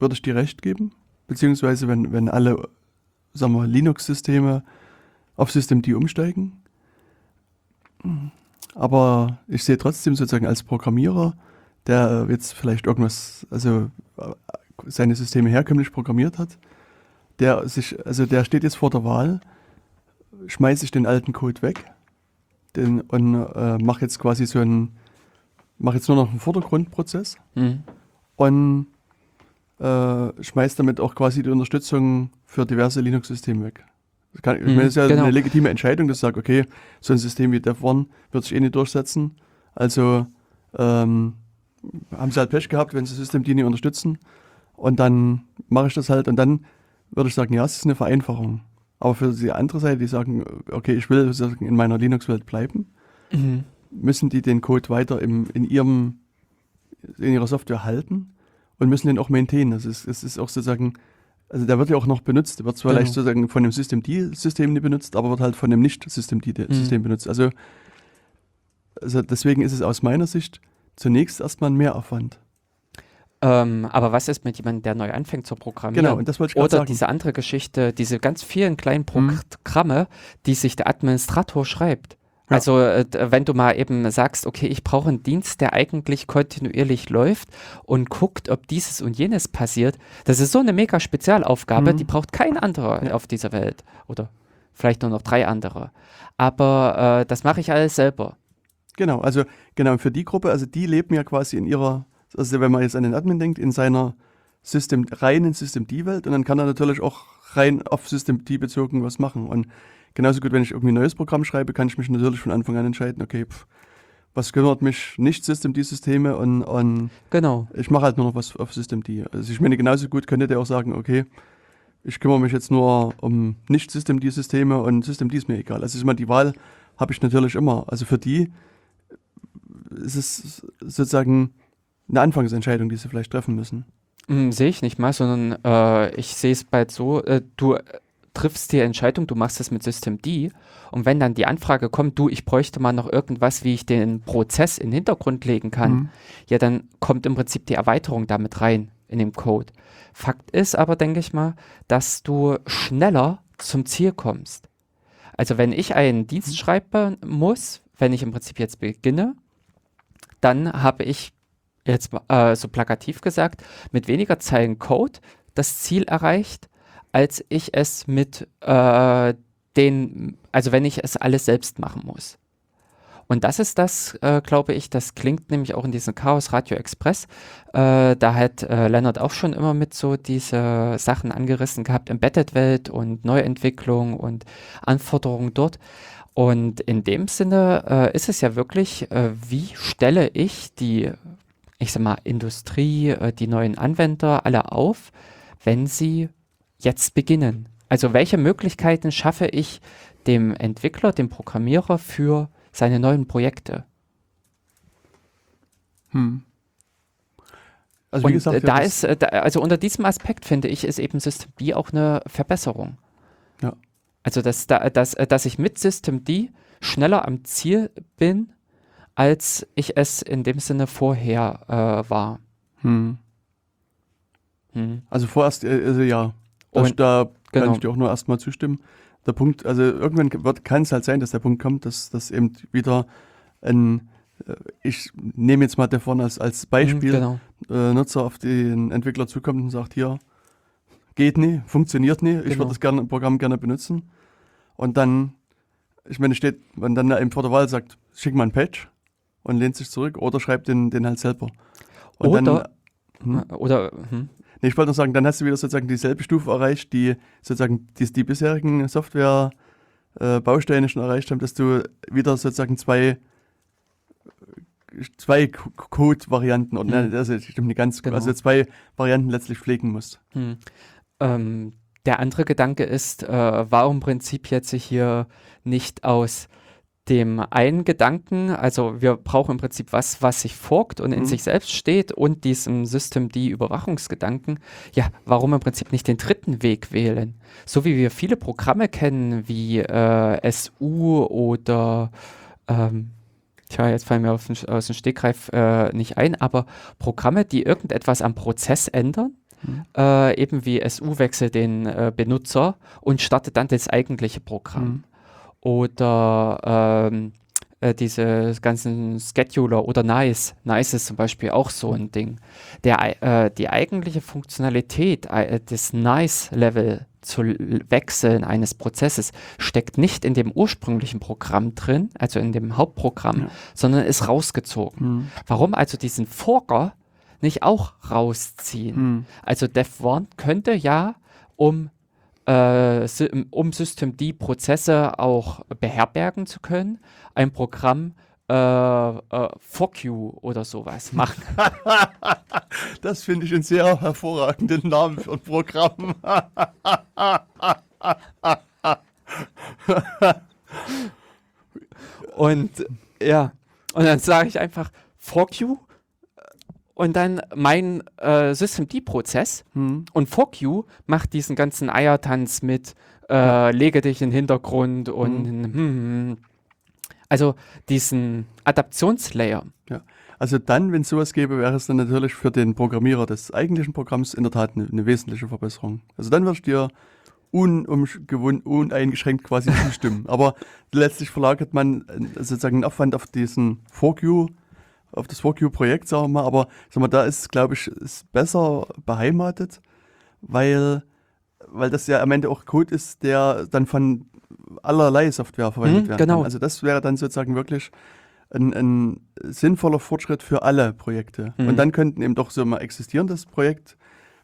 würde ich dir recht geben. Beziehungsweise wenn, wenn alle sagen wir, Linux-Systeme auf Systemd umsteigen. Aber ich sehe trotzdem sozusagen als Programmierer, der jetzt vielleicht irgendwas, also seine Systeme herkömmlich programmiert hat, der sich, also der steht jetzt vor der Wahl, schmeiße ich den alten Code weg den, und äh, mache jetzt quasi so einen, mache jetzt nur noch einen Vordergrundprozess Mhm. und äh, schmeißt damit auch quasi die Unterstützung für diverse Linux-Systeme weg. Das, kann, Mhm, das ist ja genau. eine legitime Entscheidung, dass ich sage, okay, so ein System wie DevOne wird sich eh nicht durchsetzen. Also ähm, haben sie halt Pech gehabt, wenn sie System die nicht unterstützen. Und dann mache ich das halt und dann würde ich sagen, ja, es ist eine Vereinfachung. Aber für die andere Seite, die sagen, okay, ich will sozusagen in meiner Linux-Welt bleiben, Mhm. Müssen die den Code weiter im, in ihrem in ihrer Software halten und müssen den auch maintainen. Also es, es ist auch sozusagen, also der wird ja auch noch benutzt. Der wird zwar Genau. vielleicht sozusagen von dem System-D-System nicht benutzt, aber wird halt von dem Nicht-System-D-System Mhm. benutzt. Also, also deswegen ist es aus meiner Sicht zunächst erstmal ein Mehraufwand. Ähm, aber was ist mit jemandem, der neu anfängt zu programmieren? Genau, und das wollte ich Oder sagen. diese andere Geschichte, diese ganz vielen kleinen Mhm. Programme, die sich der Administrator schreibt. Ja. Also äh, d- wenn du mal eben sagst, okay, ich brauche einen Dienst, der eigentlich kontinuierlich läuft und guckt, ob dieses und jenes passiert, das ist so eine mega Spezialaufgabe, Mhm. die braucht kein anderer Ja. auf dieser Welt. Oder vielleicht nur noch drei andere. Aber äh, das mache ich alles selber. Genau, also genau für die Gruppe, also die leben ja quasi in ihrer, also wenn man jetzt an den Admin denkt, in seiner System, reinen System-D-Welt und dann kann er natürlich auch rein auf System-D bezogen was machen. Und genauso gut, wenn ich irgendwie ein neues Programm schreibe, kann ich mich natürlich von Anfang an entscheiden, okay, pff, was kümmert mich nicht System-D-Systeme und, und Genau. ich mache halt nur noch was auf System-D. Also ich meine, genauso gut könnte der auch sagen, okay, ich kümmere mich jetzt nur um nicht System-D-Systeme und System-D ist mir egal. Also ich meine, die Wahl habe ich natürlich immer. Also für die ist es sozusagen eine Anfangsentscheidung, die sie vielleicht treffen müssen. Hm, sehe ich nicht mal, sondern äh, ich sehe es bald so, äh, du äh, triffst die Entscheidung, du machst es mit System D und wenn dann die Anfrage kommt, du, ich bräuchte mal noch irgendwas, wie ich den Prozess in den Hintergrund legen kann, Mhm. ja, dann kommt im Prinzip die Erweiterung damit rein in dem Code. Fakt ist aber, denke ich mal, dass du schneller zum Ziel kommst. Also wenn ich einen Dienst schreiben muss, wenn ich im Prinzip jetzt beginne, dann habe ich jetzt äh, so plakativ gesagt, mit weniger Zeilen Code das Ziel erreicht, als ich es mit äh, den, also wenn ich es alles selbst machen muss. Und das ist das, äh, glaube ich, das klingt nämlich auch in diesem Chaos Radio Express. Äh, da hat äh, Leonard auch schon immer mit so diese Sachen angerissen gehabt, Embedded-Welt und Neuentwicklung und Anforderungen dort. Und in dem Sinne äh, ist es ja wirklich, äh, wie stelle ich die, ich sag mal, Industrie, äh, die neuen Anwender alle auf, wenn sie jetzt beginnen? Also welche Möglichkeiten schaffe ich dem Entwickler, dem Programmierer für seine neuen Projekte? Hm. Also gesagt, da ist, äh, da, also unter diesem Aspekt finde ich, ist eben System D auch eine Verbesserung. Ja. Also, dass, da, dass, äh, dass ich mit System D schneller am Ziel bin, als ich es in dem Sinne vorher äh, war. hm. Hm. Also vorerst, äh, also ja, da, Und- da kann genau. ich dir auch nur erstmal zustimmen. Der Punkt, also irgendwann kann es halt sein, dass der Punkt kommt, dass das eben wieder ein, äh, ich nehme jetzt mal davon als, als Beispiel, Genau. äh, Nutzer auf den Entwickler zukommt und sagt, hier, geht nie, funktioniert nie, ich Genau. würde das gerne, Programm gerne benutzen. Und dann, ich meine, steht, wenn dann eben vor der Wahl sagt, schick mal ein Patch und lehnt sich zurück oder schreibt den, den halt selber. Und Oder- dann, hm? Oder, hm, Nee, ich wollte nur sagen, dann hast du wieder sozusagen dieselbe Stufe erreicht, die sozusagen die, die bisherigen Software-Bausteine schon erreicht haben, dass du wieder sozusagen zwei, zwei Code-Varianten, oder Mhm. nein, also stimmt nicht ganz, Genau. also zwei Varianten letztlich pflegen musst. hm. Ähm, der andere Gedanke ist, äh, warum Prinzip jetzt sich hier nicht aus dem einen Gedanken, also wir brauchen im Prinzip was, was sich forkt und in Mhm. sich selbst steht und diesem System die Überwachungsgedanken, ja, warum im Prinzip nicht den dritten Weg wählen? So wie wir viele Programme kennen, wie äh, SU oder ähm, Tja, jetzt fallen mir aus dem Stegreif äh, nicht ein, aber Programme, die irgendetwas am Prozess ändern, Mhm. äh, eben wie SU wechselt den äh, Benutzer und startet dann das eigentliche Programm. Mhm. Oder ähm, äh, diese ganzen Scheduler oder Nice. Nice ist zum Beispiel auch so ein Ding. Der, äh, die eigentliche Funktionalität äh, des Nice-Level zu wechseln eines Prozesses steckt nicht in dem ursprünglichen Programm drin, also in dem Hauptprogramm, ja. sondern ist rausgezogen. Mhm. Warum also diesen Forker nicht auch rausziehen? Mhm. Also Dev1 könnte ja, um äh, um Systemd-Prozesse auch beherbergen zu können, ein Programm äh, äh, Fuck you oder sowas machen. das finde ich einen sehr hervorragenden Namen für ein Programm. und ja, und dann sage ich einfach Fuck you und dann mein äh, Systemd-Prozess hm. und you macht diesen ganzen Eiertanz mit äh, ja. lege dich in den Hintergrund und hm. Hm, hm. also diesen Adaptionslayer. Ja. Also dann, wenn es sowas gäbe, wäre es dann natürlich für den Programmierer des eigentlichen Programms in der Tat eine, eine wesentliche Verbesserung. Also dann würdest du dir uneingeschränkt quasi zustimmen. Aber letztlich verlagert man äh, sozusagen einen Aufwand auf diesen Fork You auf das WorkU-Projekt, sagen wir mal, aber sag mal, da ist, glaube ich, ist besser beheimatet, weil, weil das ja am Ende auch Code ist, der dann von allerlei Software verwendet mhm, werden genau. kann. Also das wäre dann sozusagen wirklich ein, ein sinnvoller Fortschritt für alle Projekte. Mhm. Und dann könnten eben doch so mal existierendes Projekt,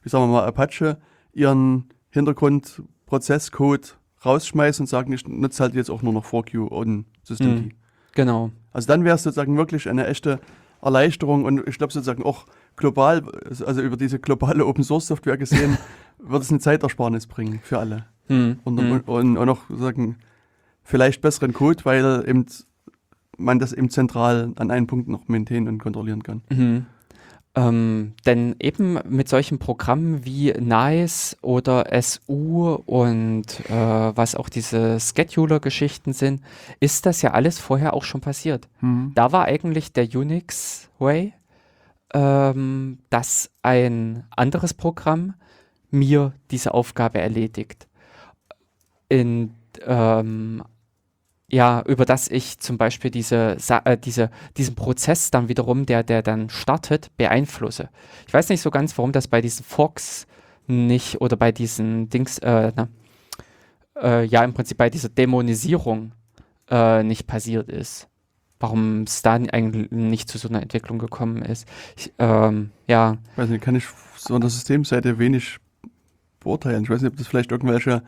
wie sagen wir mal Apache, ihren Hintergrundprozesscode rausschmeißen und sagen, ich nutze halt jetzt auch nur noch 4Q und Systemd. Mhm. Genau. Also dann wäre es sozusagen wirklich eine echte Erleichterung und ich glaube sozusagen auch global, also über diese globale Open Source Software gesehen, wird es eine Zeitersparnis bringen für alle. Hm. Und, hm. und, und, auch sozusagen vielleicht besseren Code, weil eben man das eben zentral an einem Punkt noch maintainen und kontrollieren kann. Mhm. Ähm, denn eben mit solchen Programmen wie Nice oder SU und äh, was auch diese Scheduler-Geschichten sind, ist das ja alles vorher auch schon passiert. Mhm. Da war eigentlich der Unix-Way, ähm, dass ein anderes Programm mir diese Aufgabe erledigt. In ähm, ja, über das ich zum Beispiel diese, äh, diese, diesen Prozess dann wiederum, der, der dann startet, beeinflusse. Ich weiß nicht so ganz, warum das bei diesen Forks nicht oder bei diesen Dings, äh, na, äh, ja, im Prinzip bei dieser Dämonisierung äh, nicht passiert ist. Warum es da eigentlich nicht zu so einer Entwicklung gekommen ist. Ich, ähm, ja. Weiß nicht, kann ich so an der Systemseite wenig beurteilen. Ich weiß nicht, ob das vielleicht irgendwelche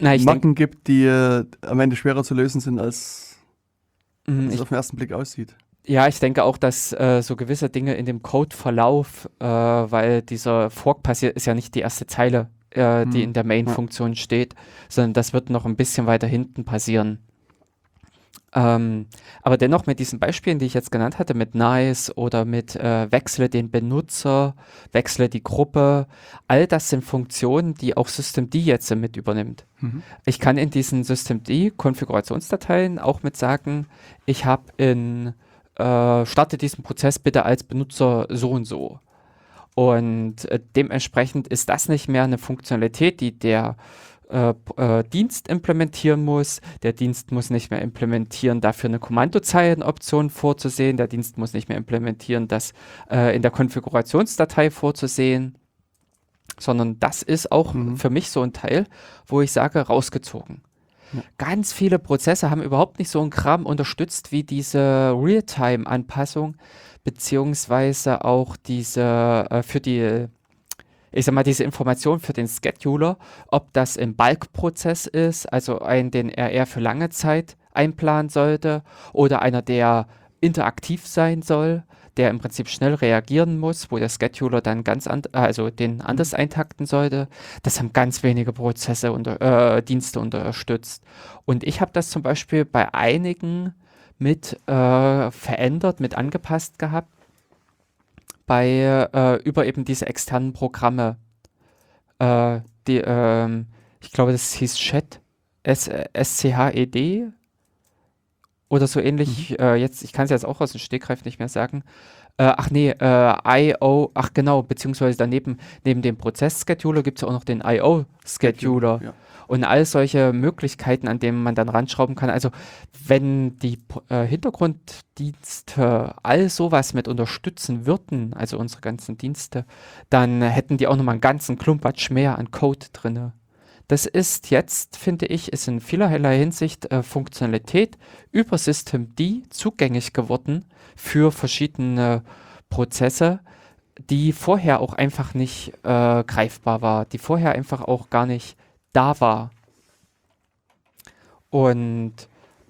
na, Macken gibt, die äh, am Ende schwerer zu lösen sind, als, mhm, als es auf den ersten Blick aussieht. Ja, ich denke auch, dass äh, so gewisse Dinge in dem Codeverlauf, äh, weil dieser Fork passiert, ist ja nicht die erste Zeile, äh, die mhm. in der Main-Funktion steht, sondern das wird noch ein bisschen weiter hinten passieren. Ähm, aber dennoch mit diesen Beispielen, die ich jetzt genannt hatte, mit Nice oder mit äh, Wechsle den Benutzer, Wechsle die Gruppe, all das sind Funktionen, die auch Systemd jetzt mit übernimmt. Mhm. Ich kann in diesen Systemd Konfigurationsdateien auch mit sagen, ich habe in äh, starte diesen Prozess bitte als Benutzer so und so. Und äh, dementsprechend ist das nicht mehr eine Funktionalität, die der äh, äh, Dienst implementieren muss. Der Dienst muss nicht mehr implementieren, dafür eine Kommandozeilenoption vorzusehen. Der Dienst muss nicht mehr implementieren, das äh, in der Konfigurationsdatei vorzusehen. Sondern das ist auch mhm. für mich so ein Teil, wo ich sage, rausgezogen. Ja. Ganz viele Prozesse haben überhaupt nicht so einen Kram unterstützt wie diese Realtime-Anpassung, beziehungsweise auch diese äh, für die ich sag mal, diese Information für den Scheduler, ob das im Bulk-Prozess ist, also ein, den er eher für lange Zeit einplanen sollte, oder einer, der interaktiv sein soll, der im Prinzip schnell reagieren muss, wo der Scheduler dann ganz an, also den mhm. anders eintakten sollte. Das haben ganz wenige Prozesse und äh, Dienste unterstützt. Und ich habe das zum Beispiel bei einigen mit äh, verändert, mit angepasst gehabt bei äh, über eben diese externen Programme. Äh, die, ähm, ich glaube, das hieß Chat, S-C-H-E-D oder so ähnlich. Mhm. Äh, jetzt, ich kann es jetzt auch aus dem Stegreif nicht mehr sagen. Äh, ach nee, äh, I.O., ach genau, beziehungsweise daneben, neben dem Prozess-Scheduler gibt es auch noch den I.O.-Scheduler. Ja. Und all solche Möglichkeiten, an denen man dann ranschrauben kann. Also wenn die äh, Hintergrunddienste all sowas mit unterstützen würden, also unsere ganzen Dienste, dann hätten die auch nochmal einen ganzen Klumpatsch mehr an Code drin. Das ist jetzt, finde ich, ist in vielerlei Hinsicht äh, Funktionalität über Systemd zugänglich geworden für verschiedene Prozesse, die vorher auch einfach nicht äh, greifbar war, die vorher einfach auch gar nicht da war. Und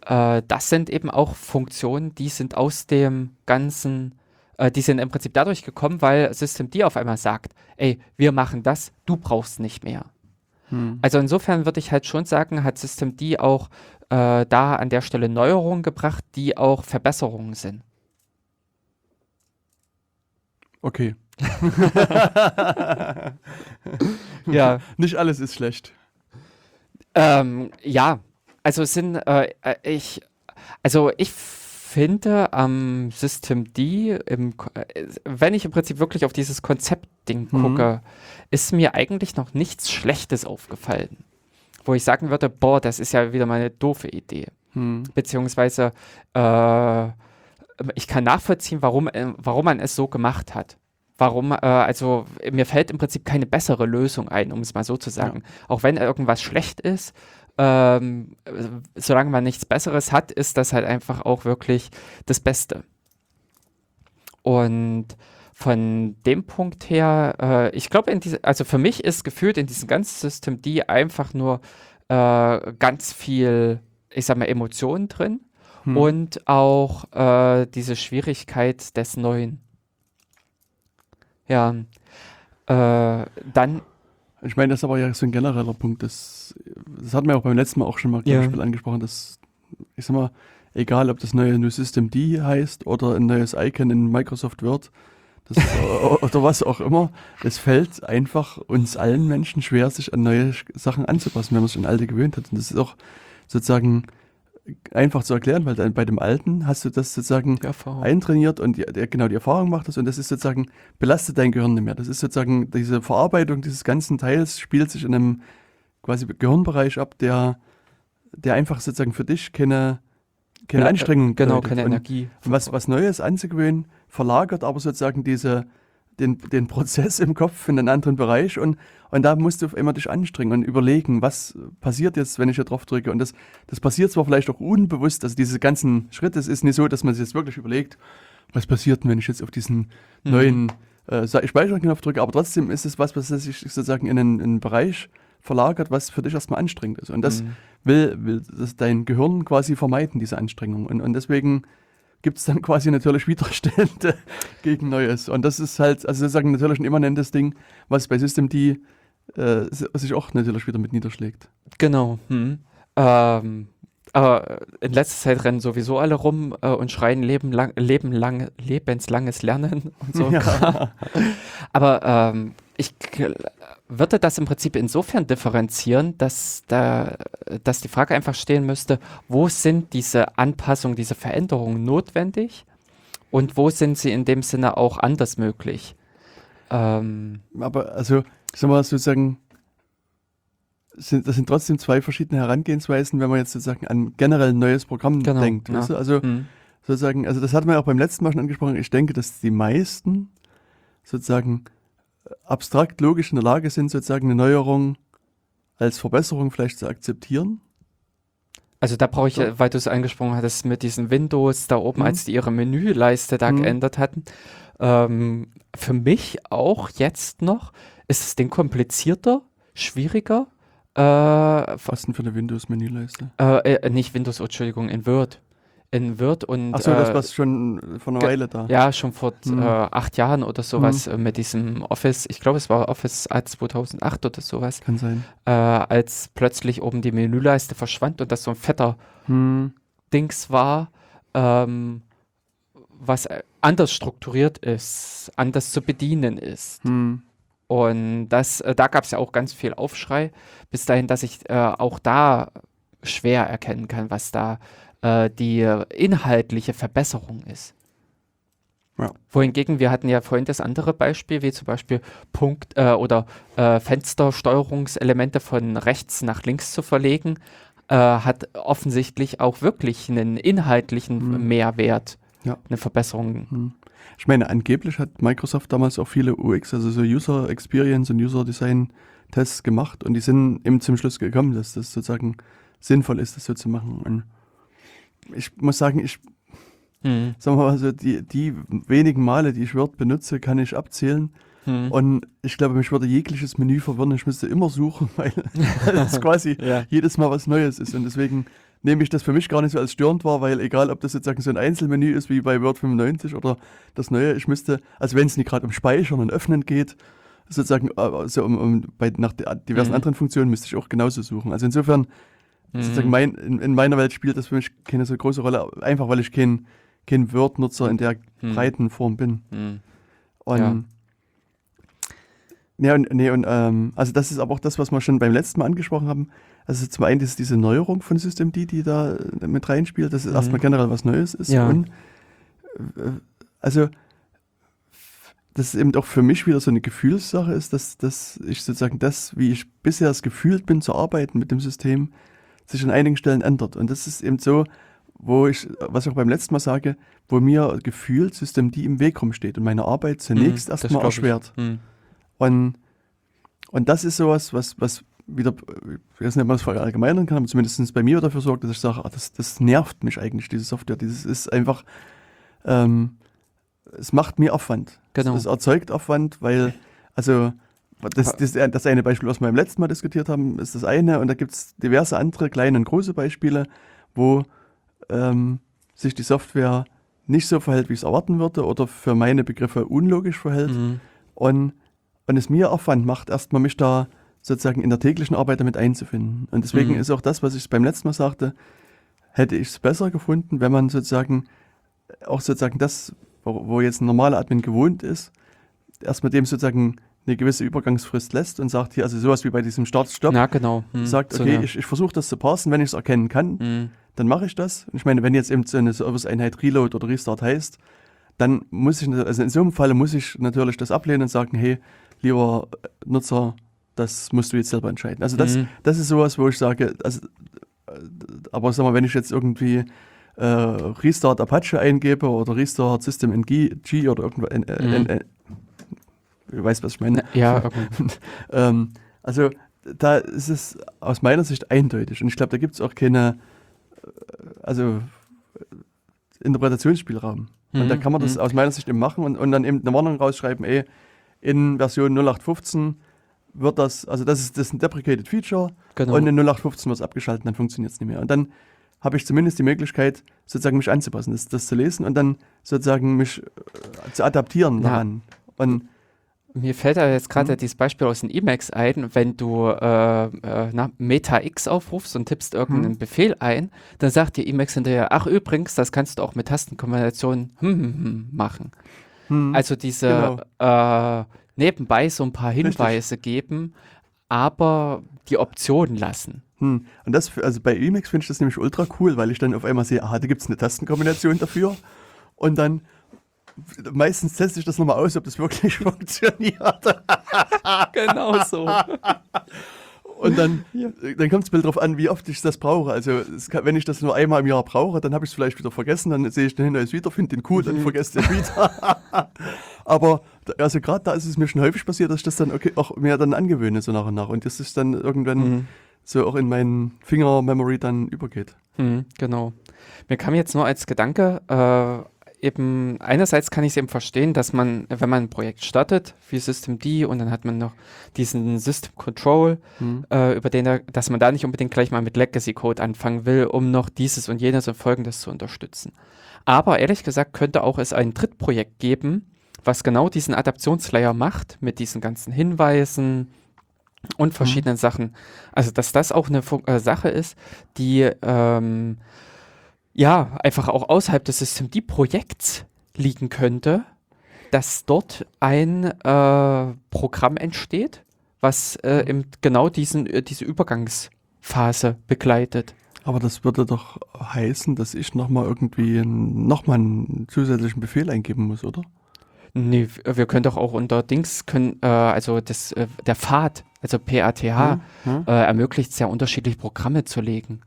äh, das sind eben auch Funktionen, die sind aus dem ganzen, äh, die sind im Prinzip dadurch gekommen, weil Systemd auf einmal sagt, ey, wir machen das, du brauchst nicht mehr. Hm. Also insofern würde ich halt schon sagen, hat Systemd auch äh, da an der Stelle Neuerungen gebracht, die auch Verbesserungen sind. Okay. ja. Nicht alles ist schlecht. Ähm, ja, also es sind, äh, äh ich, also ich finde am ähm, System D, im, äh, wenn ich im Prinzip wirklich auf dieses Konzeptding mhm. gucke, ist mir eigentlich noch nichts Schlechtes aufgefallen. Wo ich sagen würde, boah, das ist ja wieder mal eine doofe Idee. Mhm. Beziehungsweise äh, ich kann nachvollziehen, warum, äh, warum man es so gemacht hat. Warum, äh, also mir fällt im Prinzip keine bessere Lösung ein, um es mal so zu sagen. Ja. Auch wenn irgendwas schlecht ist, ähm, solange man nichts Besseres hat, ist das halt einfach auch wirklich das Beste. Und von dem Punkt her, äh, ich glaube, also für mich ist gefühlt in diesem ganzen System die einfach nur äh, ganz viel, ich sag mal, Emotionen drin hm. und auch äh, diese Schwierigkeit des Neuen. Ja, äh, dann ich meine, das ist aber ja so ein genereller Punkt. Das, das hatten wir auch beim letzten Mal auch schon mal ja. Angesprochen, dass, ich sag mal, egal ob das neue New System D heißt oder ein neues Icon in Microsoft Word das, oder was auch immer, es fällt einfach uns allen Menschen schwer, sich an neue Sachen anzupassen, wenn man sich an alte gewöhnt hat. Und das ist auch sozusagen einfach zu erklären, weil dann bei dem Alten hast du das sozusagen eintrainiert und die, der, genau die Erfahrung macht das und das ist sozusagen, belastet dein Gehirn nicht mehr. Das ist sozusagen, diese Verarbeitung dieses ganzen Teils spielt sich in einem quasi Gehirnbereich ab, der, der einfach sozusagen für dich keine, keine Anstrengung Genau, keine und Energie. Was, was Neues anzugewöhnen, verlagert aber sozusagen diese, den, den Prozess im Kopf in einen anderen Bereich und, und da musst du immer dich anstrengen und überlegen, was passiert jetzt, wenn ich hier drauf drücke. Und das, das passiert zwar vielleicht auch unbewusst, also diese ganzen Schritte, es ist nicht so, dass man sich jetzt wirklich überlegt, was passiert denn, wenn ich jetzt auf diesen mhm. neuen äh, Speicherknopf drücke, aber trotzdem ist es was, was sich sozusagen in einen, in einen Bereich verlagert, was für dich erstmal anstrengend ist. Und das mhm. will, will das dein Gehirn quasi vermeiden, diese Anstrengung. Und, und deswegen gibt es dann quasi natürlich Widerstände gegen Neues. Und das ist halt, also sozusagen natürlich ein immanentes Ding, was bei Systemd äh, sich auch natürlich wieder mit niederschlägt. Genau. Hm. Ähm, aber in letzter Zeit rennen sowieso alle rum äh, und schreien Leben lang, Leben lang, lebenslanges Lernen und so. Ja. aber ähm, ich würde das im Prinzip insofern differenzieren, dass, da, dass die Frage einfach stehen müsste, wo sind diese Anpassungen, diese Veränderungen notwendig und wo sind sie in dem Sinne auch anders möglich? Ähm, Aber also, sagen wir sozusagen, sind, das sind trotzdem zwei verschiedene Herangehensweisen, wenn man jetzt sozusagen an generell ein neues Programm genau, denkt. Ja. Weißt du? Also mhm. sozusagen, also das hatten wir auch beim letzten Mal schon angesprochen. Ich denke, dass die meisten sozusagen abstrakt logisch in der Lage sind, sozusagen eine Neuerung als Verbesserung vielleicht zu akzeptieren. Also da brauche ich, so. weil du es angesprochen hattest, mit diesen Windows da oben, mhm. als die ihre Menüleiste da mhm. geändert hatten. Ähm, für mich auch jetzt noch, ist das Ding komplizierter, schwieriger. Äh, Was denn für eine Windows-Menüleiste? Äh, äh, nicht Windows, Entschuldigung, in Word in Word und. Achso, das äh, war schon vor einer Weile da. Ja, schon vor hm. äh, acht Jahren oder sowas hm. mit diesem Office. Ich glaube, es war Office 2008 oder sowas. Kann sein. Äh, als plötzlich oben die Menüleiste verschwand und das so ein fetter hm. Dings war, ähm, was anders strukturiert ist, anders zu bedienen ist. Hm. Und das, äh, da gab es ja auch ganz viel Aufschrei, bis dahin, dass ich äh, auch da schwer erkennen kann, was da äh, die inhaltliche Verbesserung ist. Ja. Wohingegen wir hatten ja vorhin das andere Beispiel, wie zum Beispiel Punkt äh, oder äh, Fenstersteuerungselemente von rechts nach links zu verlegen, äh, hat offensichtlich auch wirklich einen inhaltlichen hm. Mehrwert, ja. eine Verbesserung. Hm. Ich meine, angeblich hat Microsoft damals auch viele UX, also so User Experience und User Design Tests gemacht und die sind eben zum Schluss gekommen, dass das sozusagen sinnvoll ist, das so zu machen. Und ich muss sagen, ich hm. Sagen wir mal so, die, die wenigen Male, die ich Word benutze, kann ich abzählen. Hm. Und ich glaube, mich würde jegliches Menü verwirren. Ich müsste immer suchen, weil es quasi ja. jedes Mal was Neues ist. Und deswegen nehme ich das für mich gar nicht so als störend wahr, weil egal, ob das sozusagen so ein Einzelmenü ist wie bei Word 95 oder das Neue, ich müsste, also wenn es nicht gerade um Speichern und Öffnen geht, sozusagen also um, um, bei, nach diversen mhm. anderen Funktionen müsste ich auch genauso suchen. Also insofern, mhm. sozusagen mein, in, in, meiner Welt spielt das für mich keine so große Rolle, einfach weil ich kein kein Word-Nutzer in der hm. breiten Form bin. Hm. Und ja. Ja, und, nee, und ähm, also das ist aber auch das, was wir schon beim letzten Mal angesprochen haben. Also zum einen ist diese Neuerung von Systemd, die da mit reinspielt, dass es mhm. erstmal generell was Neues ist. Ja. Und äh, also das ist eben auch für mich wieder so eine Gefühlssache ist, dass, dass ich sozusagen das, wie ich bisher es gefühlt bin zu arbeiten mit dem System, sich an einigen Stellen ändert. Und das ist eben so, wo ich, was ich auch beim letzten Mal sage, wo mir gefühlt System D im Weg rumsteht und meine Arbeit zunächst mhm, erstmal erschwert. Mhm. Und, und das ist sowas, was, was wieder, ich weiß nicht, ob man das verallgemeinern kann, aber zumindest bei mir dafür sorgt, dass ich sage, ach, das, das nervt mich eigentlich, diese Software. Dieses ist einfach, ähm, es macht mir Aufwand. Genau. Es, es erzeugt Aufwand, weil, also, das, das, das eine Beispiel, was wir beim letzten Mal diskutiert haben, ist das eine. Und da gibt es diverse andere kleine und große Beispiele, wo ähm, sich die Software nicht so verhält, wie ich es erwarten würde oder für meine Begriffe unlogisch verhält mhm. und, und es mir Aufwand macht, erstmal mich da sozusagen in der täglichen Arbeit damit einzufinden. Und deswegen mhm. ist auch das, was ich beim letzten Mal sagte, hätte ich es besser gefunden, wenn man sozusagen auch sozusagen das, wo, wo jetzt ein normaler Admin gewohnt ist, erst mit dem sozusagen eine gewisse Übergangsfrist lässt und sagt hier, also sowas wie bei diesem Start-Stop, ja, genau. hm, sagt, okay, so ich, ich versuche das zu parsen, wenn ich es erkennen kann, hm dann mache ich das. Und ich meine, wenn jetzt eben so eine Service-Einheit Reload oder Restart heißt, dann muss ich, also in so einem Fall muss ich natürlich das ablehnen und sagen, hey, lieber Nutzer, das musst du jetzt selber entscheiden. Also das, mhm. das ist sowas, wo ich sage, also, aber sag mal, wenn ich jetzt irgendwie äh, Restart Apache eingebe oder Restart System NG oder irgendwas, äh, mhm. Äh, du weißt, was ich meine. Ja, okay. ähm, also da ist es aus meiner Sicht eindeutig und ich glaube, da gibt es auch keine also Interpretationsspielraum. Mhm. Und da mhm, kann man das mhm. aus meiner Sicht eben machen und, und dann eben eine Warnung rausschreiben, ey, in Version 0815 wird das, also das ist, das ist ein deprecated Feature genau. und in 0815 wird es abgeschaltet, dann funktioniert es nicht mehr. Und dann habe ich zumindest die Möglichkeit, sozusagen mich anzupassen, das, das zu lesen und dann sozusagen mich äh, zu adaptieren ja. daran. Und mir fällt da jetzt gerade mhm. dieses Beispiel aus den Emacs ein, wenn du äh, äh, Meta X aufrufst und tippst irgendeinen mhm. Befehl ein, dann sagt dir Emacs hinterher, ach übrigens, das kannst du auch mit Tastenkombinationen hm, hm, hm, machen. Mhm. Also diese genau. äh, nebenbei so ein paar Hinweise Richtig. geben, aber die Option lassen. Hm. Und das, also bei Emacs finde ich das nämlich ultra cool, weil ich dann auf einmal sehe, aha, da gibt es eine Tastenkombination dafür. Und dann meistens teste ich das nochmal aus, ob das wirklich funktioniert. genau so. Und dann, ja. dann kommt es darauf an, wie oft ich das brauche. Also kann, wenn ich das nur einmal im Jahr brauche, dann habe ich es vielleicht wieder vergessen, dann sehe ich den Hinweis wieder, finde den cool, dann mhm. vergesse ich den wieder. Aber also gerade da ist es mir schon häufig passiert, dass ich das dann okay, auch mir dann angewöhne, so nach und nach. Und das ist dann irgendwann mhm. so auch in meinen Finger-Memory dann übergeht. Mhm, genau. Mir kam jetzt nur als Gedanke, äh, eben, einerseits kann ich es eben verstehen, dass man, wenn man ein Projekt startet, wie Systemd und dann hat man noch diesen System Control, mhm. äh, über den, er, dass man da nicht unbedingt gleich mal mit Legacy Code anfangen will, um noch dieses und jenes und folgendes zu unterstützen. Aber ehrlich gesagt könnte auch es ein Drittprojekt geben, was genau diesen Adaptionslayer macht, mit diesen ganzen Hinweisen, und verschiedenen mhm. Sachen. Also, dass das auch eine äh, Sache ist, die ähm, ja, einfach auch außerhalb des Systemd-Projekts liegen könnte, dass dort ein äh, Programm entsteht, was äh, im, genau diesen, äh, diese Übergangsphase begleitet. Aber das würde doch heißen, dass ich nochmal irgendwie nochmal einen zusätzlichen Befehl eingeben muss, oder? Nee, wir können doch auch unter Dings können, äh, also das, äh, der Pfad, also PATH, Hm, hm. äh, ermöglicht es ja unterschiedliche Programme zu legen.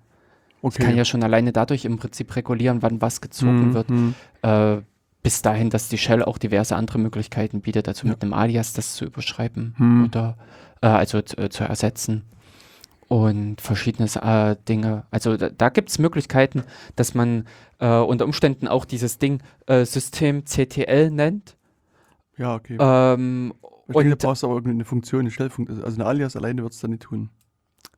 Ich kann ja schon alleine dadurch im Prinzip regulieren, wann was gezogen Hm, wird. hm. Äh, bis dahin, dass die Shell auch diverse andere Möglichkeiten bietet, also Ja. mit einem Alias das zu überschreiben Hm. oder äh, also äh, zu ersetzen und verschiedene äh, Dinge. Also da, da gibt es Möglichkeiten, dass man äh, unter Umständen auch dieses Ding äh, System CTL nennt. Ja, okay. Ähm, ich denke, und- du brauchst aber irgendeine Funktion, eine Stellfunktion. Also ein Alias alleine wird es dann nicht tun.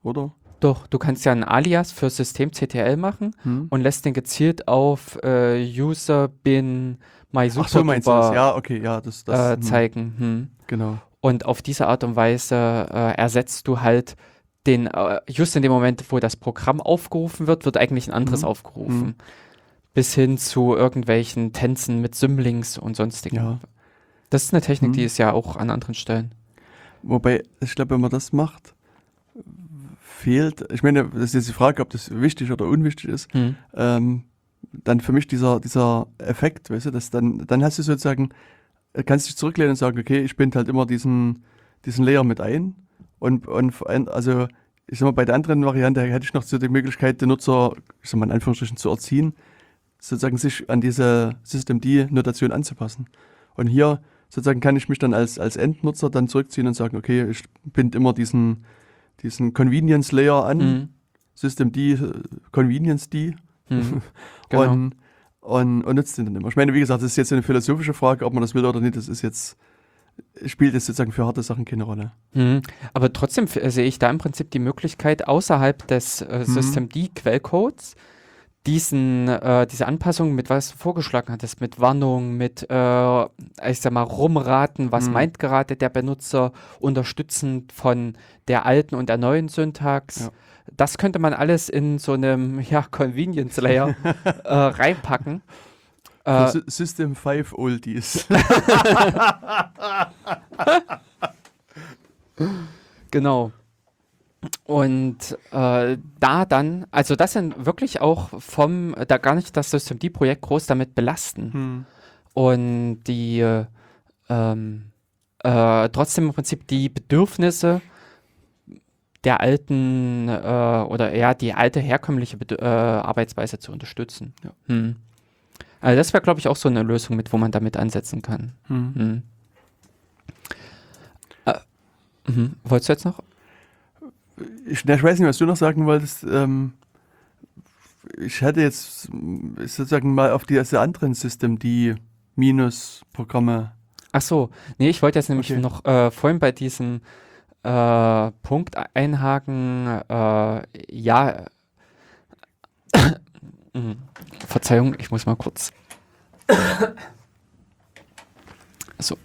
Oder? Doch, du kannst ja ein Alias für System CTL machen Hm? und lässt den gezielt auf äh, User bin my Ach so, meinst du das? Ja, okay, ja, das, das äh, hm, zeigen. Hm. Genau. Und auf diese Art und Weise äh, ersetzt du halt den, äh, just in dem Moment, wo das Programm aufgerufen wird, wird eigentlich ein anderes Mhm. aufgerufen. Mhm. Bis hin zu irgendwelchen Tänzen mit Symlinks und sonstigen. Ja. Das ist eine Technik, die Mhm. ist ja auch an anderen Stellen. Wobei, ich glaube, wenn man das macht, fehlt, ich meine, das ist jetzt die Frage, ob das wichtig oder unwichtig ist, Hm. ähm, dann für mich dieser, dieser Effekt, weißt du, dass dann, dann hast du sozusagen, äh, kannst dich zurücklehnen und sagen, okay, ich binde halt immer diesen, diesen Layer mit ein und, und also ich sag mal, bei der anderen Variante hätte ich noch so die Möglichkeit, den Nutzer, ich sag mal in Anführungsstrichen, zu erziehen, sozusagen sich an diese Systemd-Notation anzupassen. Und hier sozusagen kann ich mich dann als, als Endnutzer dann zurückziehen und sagen, okay, ich binde immer diesen, diesen Convenience Layer an, Hm. Systemd, äh, Convenience D, Hm. Genau. und, und, und nutzt den dann immer. Ich meine, wie gesagt, das ist jetzt eine philosophische Frage, ob man das will oder nicht. Das ist jetzt, spielt jetzt sozusagen für harte Sachen keine Rolle. Mhm. Aber trotzdem sehe ich da im Prinzip die Möglichkeit, außerhalb des äh, Mhm. Systemd-Quellcodes diesen, äh, diese Anpassung mit was du vorgeschlagen hattest, mit Warnung, mit, äh, ich sag mal, rumraten, was Mhm. meint gerade der Benutzer, unterstützend von der alten und der neuen Syntax. Ja. Das könnte man alles in so einem ja, Convenience Layer äh, reinpacken. Äh, System 5 Oldies. Genau. Und äh, da dann, also das sind wirklich auch vom, da gar nicht das Systemd-Projekt groß damit belasten. hm. Und die äh, äh, trotzdem im Prinzip die Bedürfnisse der alten äh, oder ja, die alte herkömmliche Bedü äh, Arbeitsweise zu unterstützen. Ja. Hm. Also das wäre, glaube ich, auch so eine Lösung mit, wo man damit ansetzen kann. Hm. Hm. Äh, mhm. Wolltest du jetzt noch? Ich, ich weiß nicht, was du noch sagen wolltest. Ähm, ich hätte jetzt sozusagen mal auf die diese anderen System, die Minus-Programme. Ach so, nee, ich wollte jetzt nämlich Okay. noch äh, vorhin bei diesem äh, Punkt einhaken, äh, ja, Mhm. Verzeihung, ich muss mal kurz. So,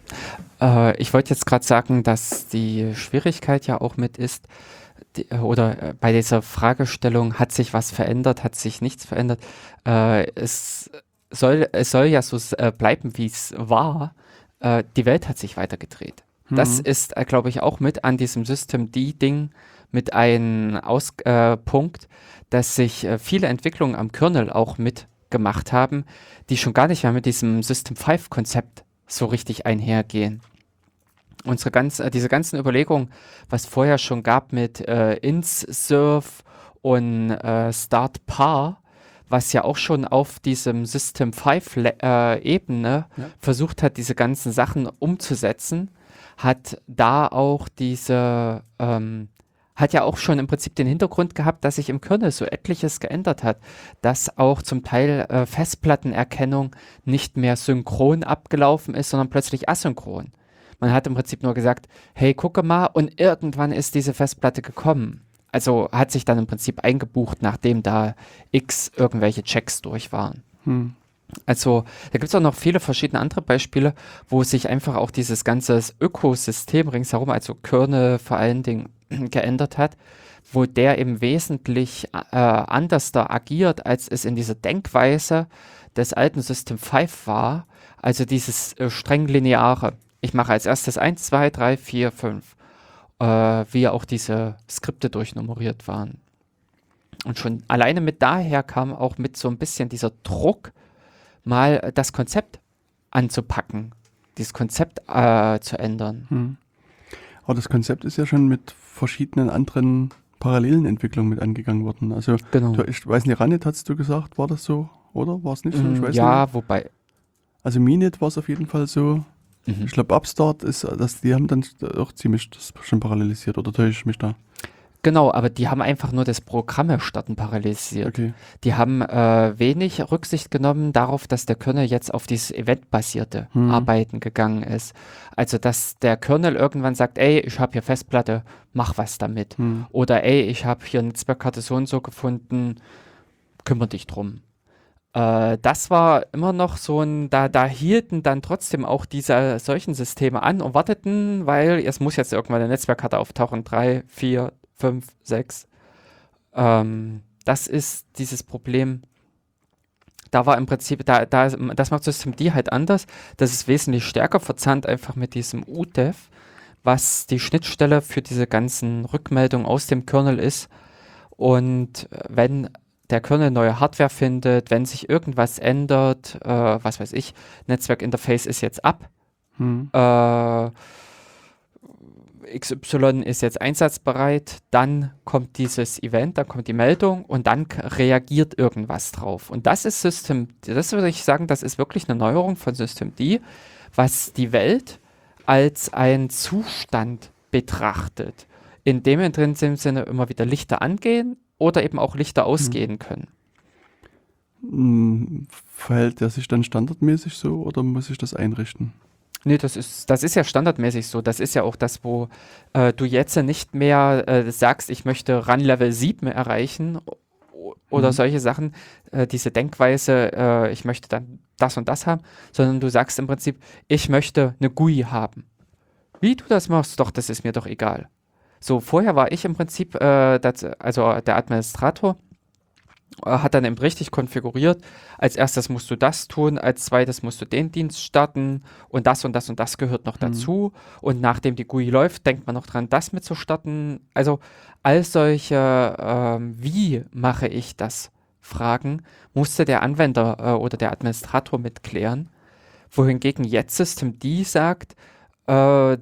äh, ich wollte jetzt gerade sagen, dass die Schwierigkeit ja auch mit ist, oder äh, bei dieser Fragestellung, hat sich was verändert, hat sich nichts verändert, äh, es soll, es soll ja so äh, bleiben, wie es war. Äh, die Welt hat sich weitergedreht. Das Mhm. ist, äh, glaube ich, auch mit an diesem System D-Ding mit ein Aus äh, Punkt, dass sich viele Entwicklungen am Kernel auch mitgemacht haben, die schon gar nicht mehr mit diesem System 5-Konzept so richtig einhergehen. Unsere ganz, äh, diese ganzen Überlegungen, was vorher schon gab mit äh, ins-serve und äh, start-par, was ja auch schon auf diesem System 5-Ebene Ja. versucht hat, diese ganzen Sachen umzusetzen, hat da auch diese, ähm, hat ja auch schon im Prinzip den Hintergrund gehabt, dass sich im Kernel so etliches geändert hat, dass auch zum Teil äh, Festplattenerkennung nicht mehr synchron abgelaufen ist, sondern plötzlich asynchron. Man hat im Prinzip nur gesagt, hey, gucke mal, und irgendwann ist diese Festplatte gekommen. Also hat sich dann im Prinzip eingebucht, nachdem da x irgendwelche Checks durch waren. Hm. Also da gibt es auch noch viele verschiedene andere Beispiele, wo sich einfach auch dieses ganze Ökosystem ringsherum, also Kernel vor allen Dingen, geändert hat, wo der eben wesentlich äh, anders da agiert, als es in dieser Denkweise des alten System 5 war, also dieses äh, streng lineare. Ich mache als erstes 1, 2, 3, 4, 5, äh, wie auch diese Skripte durchnummeriert waren. Und schon alleine mit daher kam auch mit so ein bisschen dieser Druck, mal das Konzept anzupacken, dieses Konzept äh, zu ändern. Hm. Aber das Konzept ist ja schon mit verschiedenen anderen parallelen Entwicklungen mit angegangen worden. Also, Genau. du, ich weiß nicht, Ranit hast du gesagt, war das so, oder? War es nicht so? Mm, ja, nicht. wobei. Also Minet war es auf jeden Fall so. Mhm. Ich glaube, Upstart ist, das, die haben dann auch ziemlich das schon parallelisiert, oder täusche ich mich da? Genau, aber die haben einfach nur das Programme starten parallelisiert. Okay. Die haben äh, wenig Rücksicht genommen darauf, dass der Kernel jetzt auf dieses eventbasierte Hm. Arbeiten gegangen ist. Also, dass der Kernel irgendwann sagt, ey, ich habe hier Festplatte, mach was damit. Hm. Oder ey, ich habe hier Netzwerkkarte so und so gefunden, kümmere dich drum. Äh, das war immer noch so ein, da, da hielten dann trotzdem auch diese solchen Systeme an und warteten, weil es muss jetzt irgendwann eine Netzwerkkarte auftauchen. Drei, vier, fünf, sechs. Ähm, das ist dieses Problem. Da war im Prinzip, da, da, das macht Systemd halt anders. Das ist wesentlich stärker verzahnt einfach mit diesem UTEF, was die Schnittstelle für diese ganzen Rückmeldungen aus dem Kernel ist. Und äh, wenn der Kernel neue Hardware findet, wenn sich irgendwas ändert, äh, was weiß ich, Netzwerkinterface ist jetzt ab, Hm. äh, XY ist jetzt einsatzbereit, dann kommt dieses Event, dann kommt die Meldung und dann reagiert irgendwas drauf. Und das ist System, das würde ich sagen, das ist wirklich eine Neuerung von Systemd, was die Welt als einen Zustand betrachtet, in dem in dem Sinne immer wieder Lichter angehen oder eben auch Lichter ausgehen können. Hm, Verhält der sich dann standardmäßig so oder muss ich das einrichten? Nee, das ist, das ist ja standardmäßig so. Das ist ja auch das, wo äh, du jetzt nicht mehr äh, sagst, ich möchte Run Level 7 erreichen oder Mhm. solche Sachen, äh, diese Denkweise, äh, ich möchte dann das und das haben, sondern du sagst im Prinzip, ich möchte eine GUI haben. Wie du das machst, doch, das ist mir doch egal. So, vorher war ich im Prinzip, äh, das, also der Administrator, äh, hat dann eben richtig konfiguriert. Als erstes musst du das tun, als zweites musst du den Dienst starten und das und das und das gehört noch Mhm. dazu. Und nachdem die GUI läuft, denkt man noch dran, das mitzustarten. Also all solche, ähm, wie mache ich das? Fragen musste der Anwender äh, oder der Administrator mitklären. Wohingegen jetzt Systemd sagt, äh,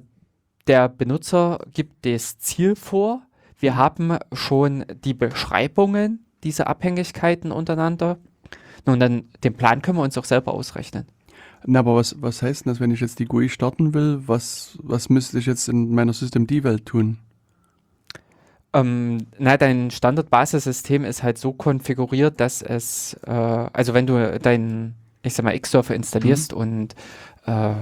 der Benutzer gibt das Ziel vor. Wir haben schon die Beschreibungen dieser Abhängigkeiten untereinander. Nun, dann den Plan können wir uns auch selber ausrechnen. Na, aber was, was heißt denn das, wenn ich jetzt die GUI starten will? Was, was müsste ich jetzt in meiner Systemd-Welt tun? Ähm, na, dein Standard-Basissystem ist halt so konfiguriert, dass es, äh, also wenn du dein, ich sag mal, X-Server installierst und äh,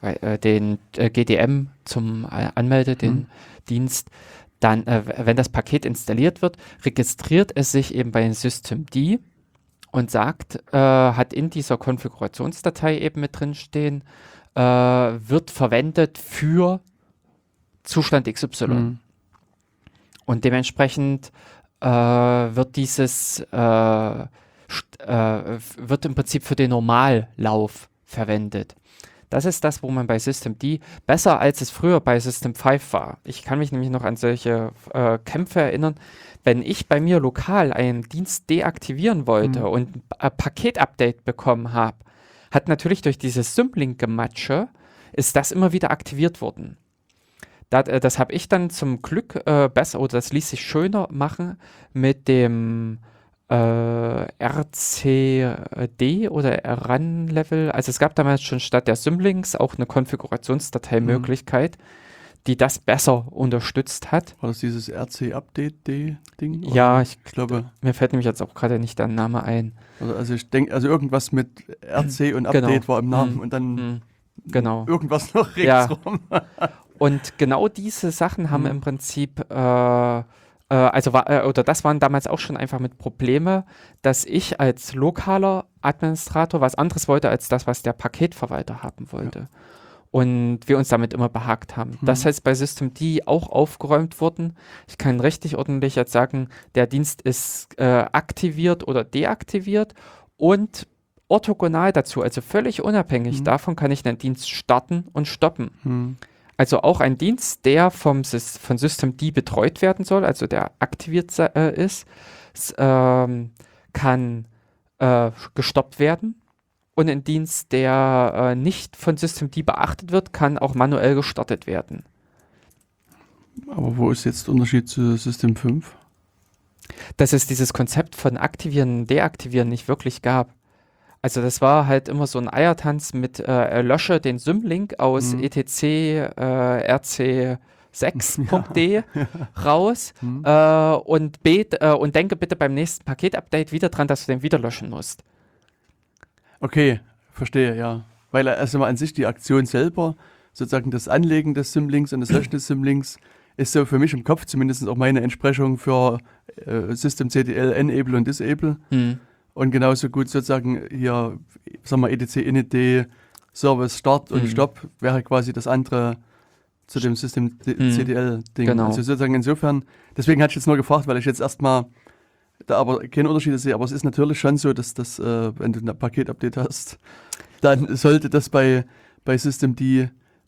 äh, den äh, GDM zum äh, Anmelde, den Mhm. Dienst, dann, wenn das Paket installiert wird, registriert es sich eben bei Systemd und sagt, hat in dieser Konfigurationsdatei eben mit drin stehen, wird verwendet für Zustand XY. Hm. Und dementsprechend äh, wird dieses, äh, äh, wird im Prinzip für den Normallauf verwendet. Das ist das, wo man bei Systemd besser als es früher bei System 5 war. Ich kann mich nämlich noch an solche äh, Kämpfe erinnern. Wenn ich bei mir lokal einen Dienst deaktivieren wollte Mhm. und ein Pa- Paket-Update bekommen habe, hat natürlich durch dieses Symlink-Gematsche ist das immer wieder aktiviert worden. Das, äh, das habe ich dann zum Glück äh, besser, oder das ließ sich schöner machen mit dem RCD oder RAN-Level. Also es gab damals schon statt der Symlinks auch eine Konfigurationsdateimöglichkeit, die das besser unterstützt hat. War das dieses RC-Update-Ding? Ja, ich, Ich glaube, mir fällt nämlich jetzt auch gerade nicht der Name ein. also, also ich denke, also irgendwas mit RC und Genau. Update war im Namen Hm. und dann Hm, genau. irgendwas noch Ja. ringsrum. Und genau diese Sachen haben Mhm. im Prinzip, äh, äh, also war, äh, oder das waren damals auch schon einfach mit Probleme, dass ich als lokaler Administrator was anderes wollte als das, was der Paketverwalter haben wollte. Und wir uns damit immer behagt haben. Das Mhm. heißt bei Systemd auch aufgeräumt worden. Ich kann richtig ordentlich jetzt sagen, der Dienst ist äh, aktiviert oder deaktiviert und orthogonal dazu, also völlig unabhängig Mhm. davon, kann ich einen Dienst starten und stoppen. Hm. Also auch ein Dienst, der vom von Systemd betreut werden soll, also der aktiviert äh, ist, ähm, kann äh, gestoppt werden. Und ein Dienst, der äh, nicht von Systemd beachtet wird, kann auch manuell gestartet werden. Aber wo ist jetzt der Unterschied zu System 5? dass es dieses Konzept von Aktivieren, Deaktivieren nicht wirklich gab. Also das war halt immer so ein Eiertanz mit äh, lösche den Symlink aus Mhm. etc äh, rc6.de raus Hm? äh, und, bet, äh, und denke bitte beim nächsten Paketupdate wieder dran, dass du den wieder löschen musst. Okay, verstehe, ja. Weil also mal an sich die Aktion selber, sozusagen das Anlegen des Symlinks und das Löschen des Symlinks, ist so für mich im Kopf zumindest auch meine Entsprechung für äh, System-CTL, Enable und Disable. Hm. Und genauso gut sozusagen hier, sagen wir, etc, init, Service Start und Mhm. Stopp wäre quasi das andere zu dem System Mhm. CTL-Ding. Genau. Also sozusagen insofern, deswegen hatte ich jetzt nur gefragt, weil ich jetzt erstmal da aber keine Unterschiede sehe, aber es ist natürlich schon so, dass das, äh, wenn du ein Paket-Update hast, dann sollte das bei, bei Systemd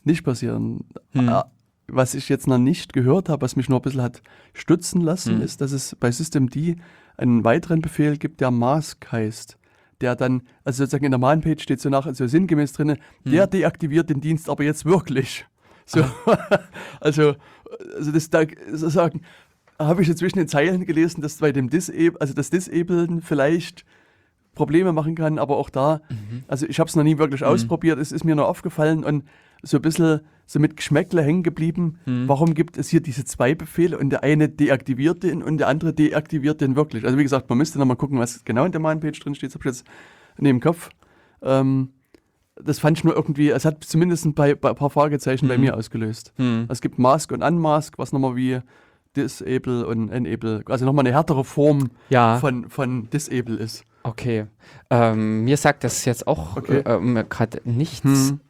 nicht passieren. Hm. Ah, Was ich jetzt noch nicht gehört habe, was mich nur ein bisschen hat stutzen lassen, Hm. ist, dass es bei Systemd einen weiteren Befehl gibt, der Mask heißt. Der dann, also sozusagen in der Man-Page steht so nach, so sinngemäß drin, der Hm. deaktiviert den Dienst aber jetzt wirklich. So, also, also das da sozusagen habe ich jetzt zwischen den Zeilen gelesen, dass bei dem Disable, also das Disablen vielleicht Probleme machen kann, aber auch da, Mhm. also ich habe es noch nie wirklich Mhm. ausprobiert, es ist mir nur aufgefallen und so ein bisschen so mit Geschmäckle hängen geblieben. Hm. Warum gibt es hier diese zwei Befehle und der eine deaktiviert den und der andere deaktiviert den wirklich? Also wie gesagt, man müsste nochmal gucken, was genau in der Man-Page drin steht, das habe ich jetzt neben dem Kopf. Ähm, das fand ich nur irgendwie, es hat zumindest bei, bei ein paar Fragezeichen bei Mhm. mir ausgelöst. Hm. Es gibt Mask und Unmask, was nochmal wie Disable und Enable, also nochmal eine härtere Form Ja. von, von Disable ist. Okay. Ähm, mir sagt das jetzt auch Okay. äh, gerade nichts. Hm,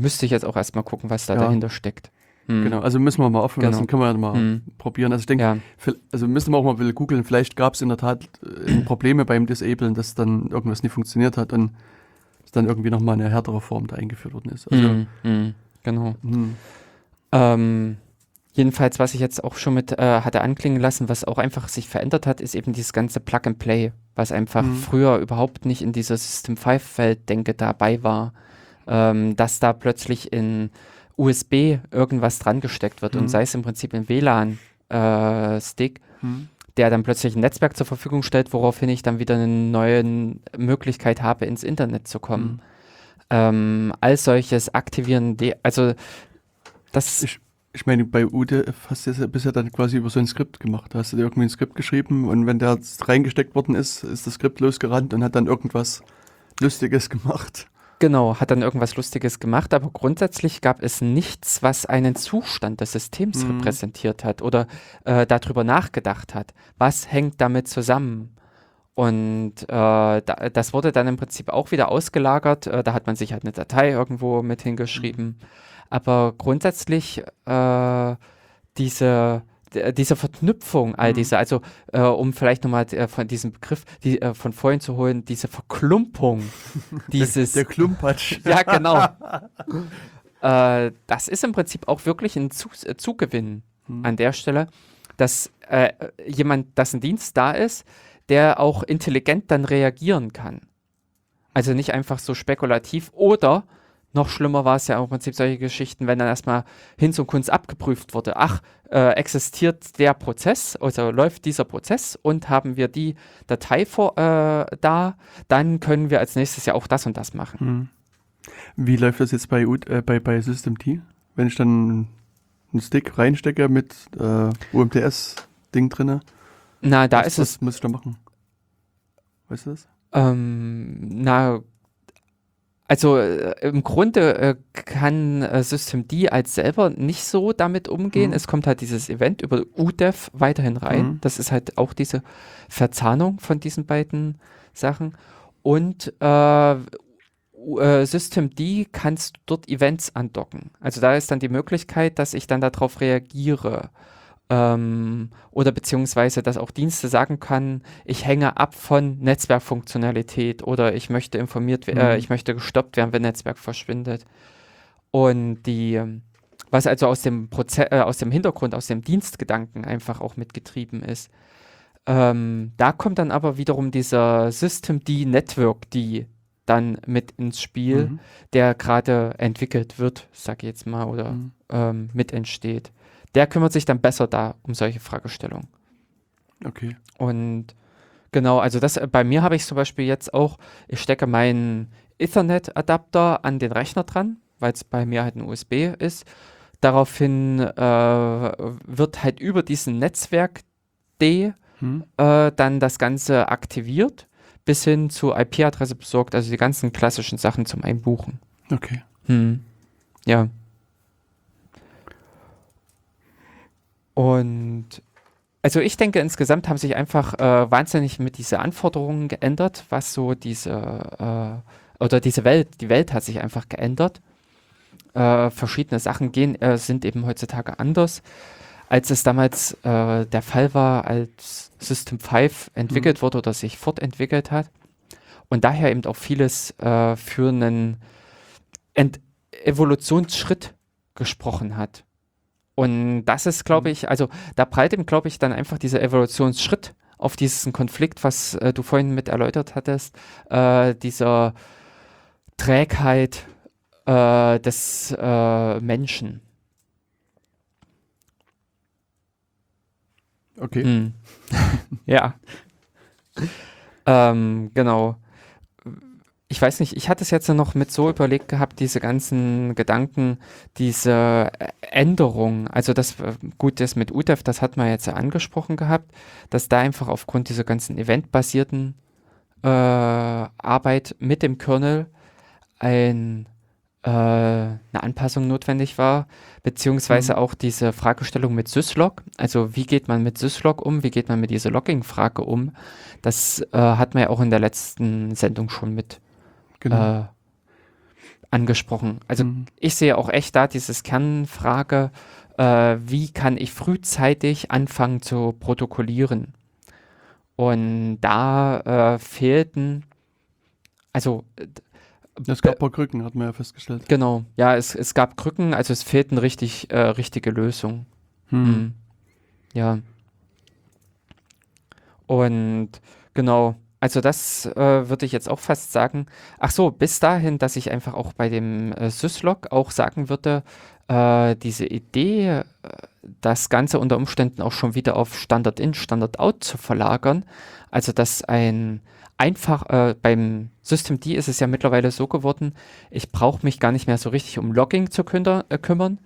Müsste ich jetzt auch erstmal gucken, was da Ja. dahinter steckt. Hm. Genau, also müssen wir mal offen Genau. lassen, können wir ja mal Hm. probieren. Also ich denke, Ja. Also müssen wir auch mal googeln. Vielleicht gab es in der Tat äh, Probleme beim Disablen, dass dann irgendwas nicht funktioniert hat und dass dann irgendwie nochmal eine härtere Form da eingeführt worden ist. Also, Hm. Hm. Genau. hm, Ähm, jedenfalls, was ich jetzt auch schon mit äh, hatte anklingen lassen, was auch einfach sich verändert hat, ist eben dieses ganze Plug and Play, was einfach Mhm. früher überhaupt nicht in dieser System 5 Welt denke dabei war, ähm, dass da plötzlich in USB irgendwas dran gesteckt wird Mhm. und sei es im Prinzip ein WLAN äh, Stick, hm, der dann plötzlich ein Netzwerk zur Verfügung stellt, woraufhin ich dann wieder eine neue Möglichkeit habe, ins Internet zu kommen. hm. Ähm, all solches Aktivieren, also das Ich, ich meine, bei Ute hast du das bisher dann quasi über so ein Skript gemacht. Da hast du dir irgendwie ein Skript geschrieben und wenn der reingesteckt worden ist, ist das Skript losgerannt und hat dann irgendwas Lustiges gemacht. Genau, hat dann irgendwas Lustiges gemacht, aber grundsätzlich gab es nichts, was einen Zustand des Systems Mhm. repräsentiert hat oder äh, darüber nachgedacht hat. Was hängt damit zusammen? Und äh, da, das wurde dann im Prinzip auch wieder ausgelagert. Äh, da hat man sich halt eine Datei irgendwo mit hingeschrieben. Aber grundsätzlich äh, diese, d- diese Verknüpfung, all Mhm. diese, also äh, um vielleicht nochmal äh, von diesem Begriff die, äh, von vorhin zu holen, diese Verklumpung, dieses Der Klumpatsch. ja, genau. äh, das ist im Prinzip auch wirklich ein Zu äh, Zugewinn Hm. an der Stelle, dass äh, jemand, dass ein Dienst da ist, der auch intelligent dann reagieren kann. Also nicht einfach so spekulativ oder noch schlimmer war es ja im Prinzip solche Geschichten, wenn dann erstmal Hinz und Kunst abgeprüft wurde. Ach, äh, existiert der Prozess, also läuft dieser Prozess und haben wir die Datei vor, äh, da, dann können wir als nächstes ja auch das und das machen. Hm. Wie läuft das jetzt bei, äh, bei, bei System T? Wenn ich dann einen Stick reinstecke mit äh, UMTS-Ding drin, Na, da was, ist es was muss ich da machen? Weißt du das? Ähm, na, also äh, im Grunde äh, kann äh, Systemd als selber nicht so damit umgehen. Mhm. Es kommt halt dieses Event über UDEV weiterhin rein. Mhm. Das ist halt auch diese Verzahnung von diesen beiden Sachen. Und äh, äh, Systemd kannst du dort Events andocken. Also da ist dann die Möglichkeit, dass ich dann darauf reagiere. Ähm, oder beziehungsweise, dass auch Dienste sagen kann, ich hänge ab von Netzwerkfunktionalität oder ich möchte informiert, äh, Mhm. ich möchte gestoppt werden, wenn Netzwerk verschwindet. Und die, ähm, was also aus dem Proze äh, aus dem Hintergrund, aus dem Dienstgedanken einfach auch mitgetrieben ist. Ähm, da kommt dann aber wiederum dieser System D Network D dann mit ins Spiel, Mhm. der gerade entwickelt wird, sag ich jetzt mal, oder Mhm. ähm, mit entsteht. Der kümmert sich dann besser da um solche Fragestellungen. Okay. Und genau, also das bei mir habe ich zum Beispiel jetzt auch, ich stecke meinen Ethernet-Adapter an den Rechner dran, weil es bei mir halt ein USB ist. Daraufhin äh, wird halt über diesen Netzwerk D Hm. äh, dann das Ganze aktiviert, bis hin zur IP-Adresse besorgt, also die ganzen klassischen Sachen zum Einbuchen. Okay. Hm. Ja. Und also ich denke, insgesamt haben sich einfach äh, wahnsinnig mit diese Anforderungen geändert, was so diese äh, oder diese Welt, die Welt hat sich einfach geändert. Äh, verschiedene Sachen gehen, äh, sind eben heutzutage anders, als es damals äh, der Fall war, als System 5 entwickelt wurde oder sich fortentwickelt hat. Und daher eben auch vieles äh, für einen Ent Evolutionsschritt gesprochen hat. Und das ist, glaube Mhm. ich, also da prallt eben, glaube ich, dann einfach dieser Evolutionsschritt auf diesen Konflikt, was äh, du vorhin mit erläutert hattest, äh, dieser Trägheit äh, des äh, Menschen. Okay. Hm. ja. ähm, genau. Ich weiß nicht, ich hatte es jetzt noch mit so überlegt gehabt, diese ganzen Gedanken, diese Ä- Änderungen, also das äh, gut ist mit UTEF, das hat man jetzt ja angesprochen gehabt, dass da einfach aufgrund dieser ganzen eventbasierten äh, Arbeit mit dem Kernel ein, äh, eine Anpassung notwendig war, beziehungsweise Mhm. auch diese Fragestellung mit Syslog. Also wie geht man mit Syslog um? Wie geht man mit dieser Logging-Frage um? Das äh, hat man ja auch in der letzten Sendung schon mit Genau. äh, angesprochen. Also Mhm. ich sehe auch echt da dieses Kernfrage, äh, wie kann ich frühzeitig anfangen zu protokollieren? Und da äh, fehlten, also äh, Es gab ein paar Krücken, hat man ja festgestellt. genau, ja, es, es gab Krücken, also es fehlten richtig äh, richtige Lösungen. Hm. Mhm. Ja. Und genau, also das äh, würde ich jetzt auch fast sagen. Ach so, bis dahin, dass ich einfach auch bei dem äh, Syslog auch sagen würde, äh, diese Idee, äh, das Ganze unter Umständen auch schon wieder auf Standard in, Standard out zu verlagern. Also dass ein einfach, äh, beim System D ist es ja mittlerweile so geworden, ich brauche mich gar nicht mehr so richtig um Logging zu äh, kümmern,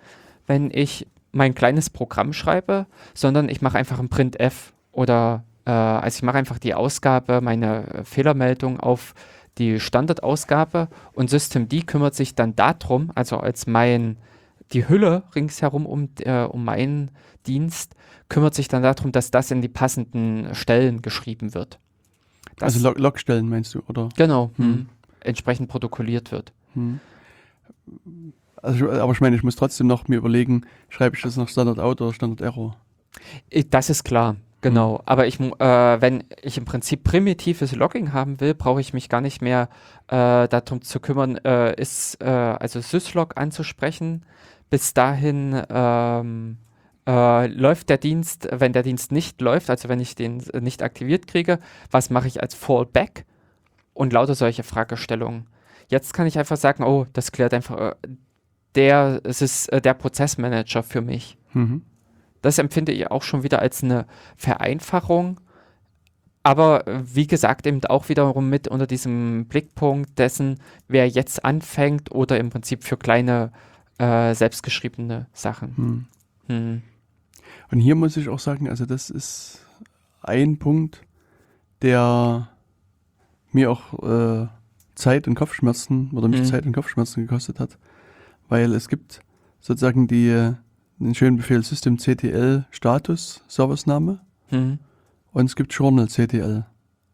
wenn ich mein kleines Programm schreibe, sondern ich mache einfach ein Printf oder also ich mache einfach die Ausgabe, meine äh, Fehlermeldung auf die Standardausgabe und Systemd kümmert sich dann darum, also als mein die Hülle ringsherum um, äh, um meinen Dienst kümmert sich dann darum, dass das in die passenden Stellen geschrieben wird. Das, Also Log Logstellen meinst du, oder? genau, Hm. hm, entsprechend protokolliert wird. Hm. Also, aber ich meine, ich muss trotzdem noch mir überlegen, schreibe ich das nach Standard Out oder Standard Error? I- Das ist klar, genau. Aber ich, äh, wenn ich im Prinzip primitives Logging haben will, brauche ich mich gar nicht mehr äh, darum zu kümmern, äh, ist äh, also syslog anzusprechen. Bis dahin ähm, äh, läuft der Dienst, wenn der Dienst nicht läuft, also wenn ich den äh, nicht aktiviert kriege, was mache ich als Fallback? Und lauter solche Fragestellungen. Jetzt kann ich einfach sagen, oh, das klärt einfach der, es ist der Prozessmanager für mich. Mhm. Das empfinde ich auch schon wieder als eine Vereinfachung. Aber äh, wie gesagt, eben auch wiederum mit unter diesem Blickpunkt dessen, wer jetzt anfängt oder im Prinzip für kleine äh, selbstgeschriebene Sachen. Hm. Hm. Und hier muss ich auch sagen, also das ist ein Punkt, der mir auch äh, Zeit und Kopfschmerzen oder mich Mhm. Zeit und Kopfschmerzen gekostet hat, weil es gibt sozusagen die, den schönen Befehl System CTL Status Servicename Hm. und es gibt Journal CTL,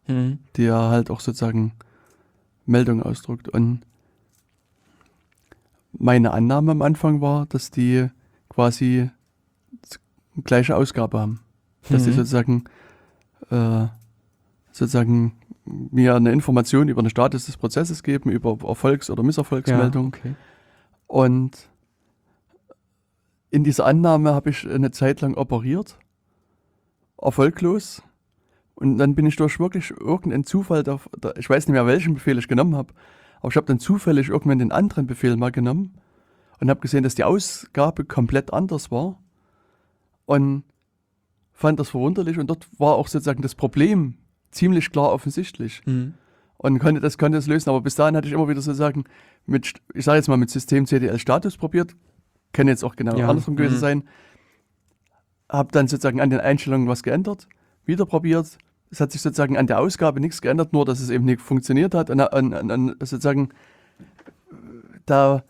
Hm. der halt auch sozusagen Meldungen ausdruckt und meine Annahme am Anfang war, dass die quasi gleiche Ausgabe haben. Dass die Mhm. sozusagen, äh, sozusagen mir eine Information über den Status des Prozesses geben, über Erfolgs- oder Misserfolgsmeldung. okay. Und in dieser Annahme habe ich eine Zeit lang operiert, erfolglos. Und dann bin ich durch wirklich irgendeinen Zufall, da, da, ich weiß nicht mehr, welchen Befehl ich genommen habe, aber ich habe dann zufällig irgendwann den anderen Befehl mal genommen und habe gesehen, dass die Ausgabe komplett anders war und fand das verwunderlich und dort war auch sozusagen das Problem ziemlich klar offensichtlich Mhm. und konnte das, konnte das lösen. Aber bis dahin hatte ich immer wieder sozusagen mit, ich sage jetzt mal mit System CDL Status probiert, kann jetzt auch genau Ja, andersrum gewesen mhm. sein, habe dann sozusagen an den Einstellungen was geändert, wieder probiert. Es hat sich sozusagen an der Ausgabe nichts geändert, nur dass es eben nicht funktioniert hat. Und, und, und, und sozusagen da,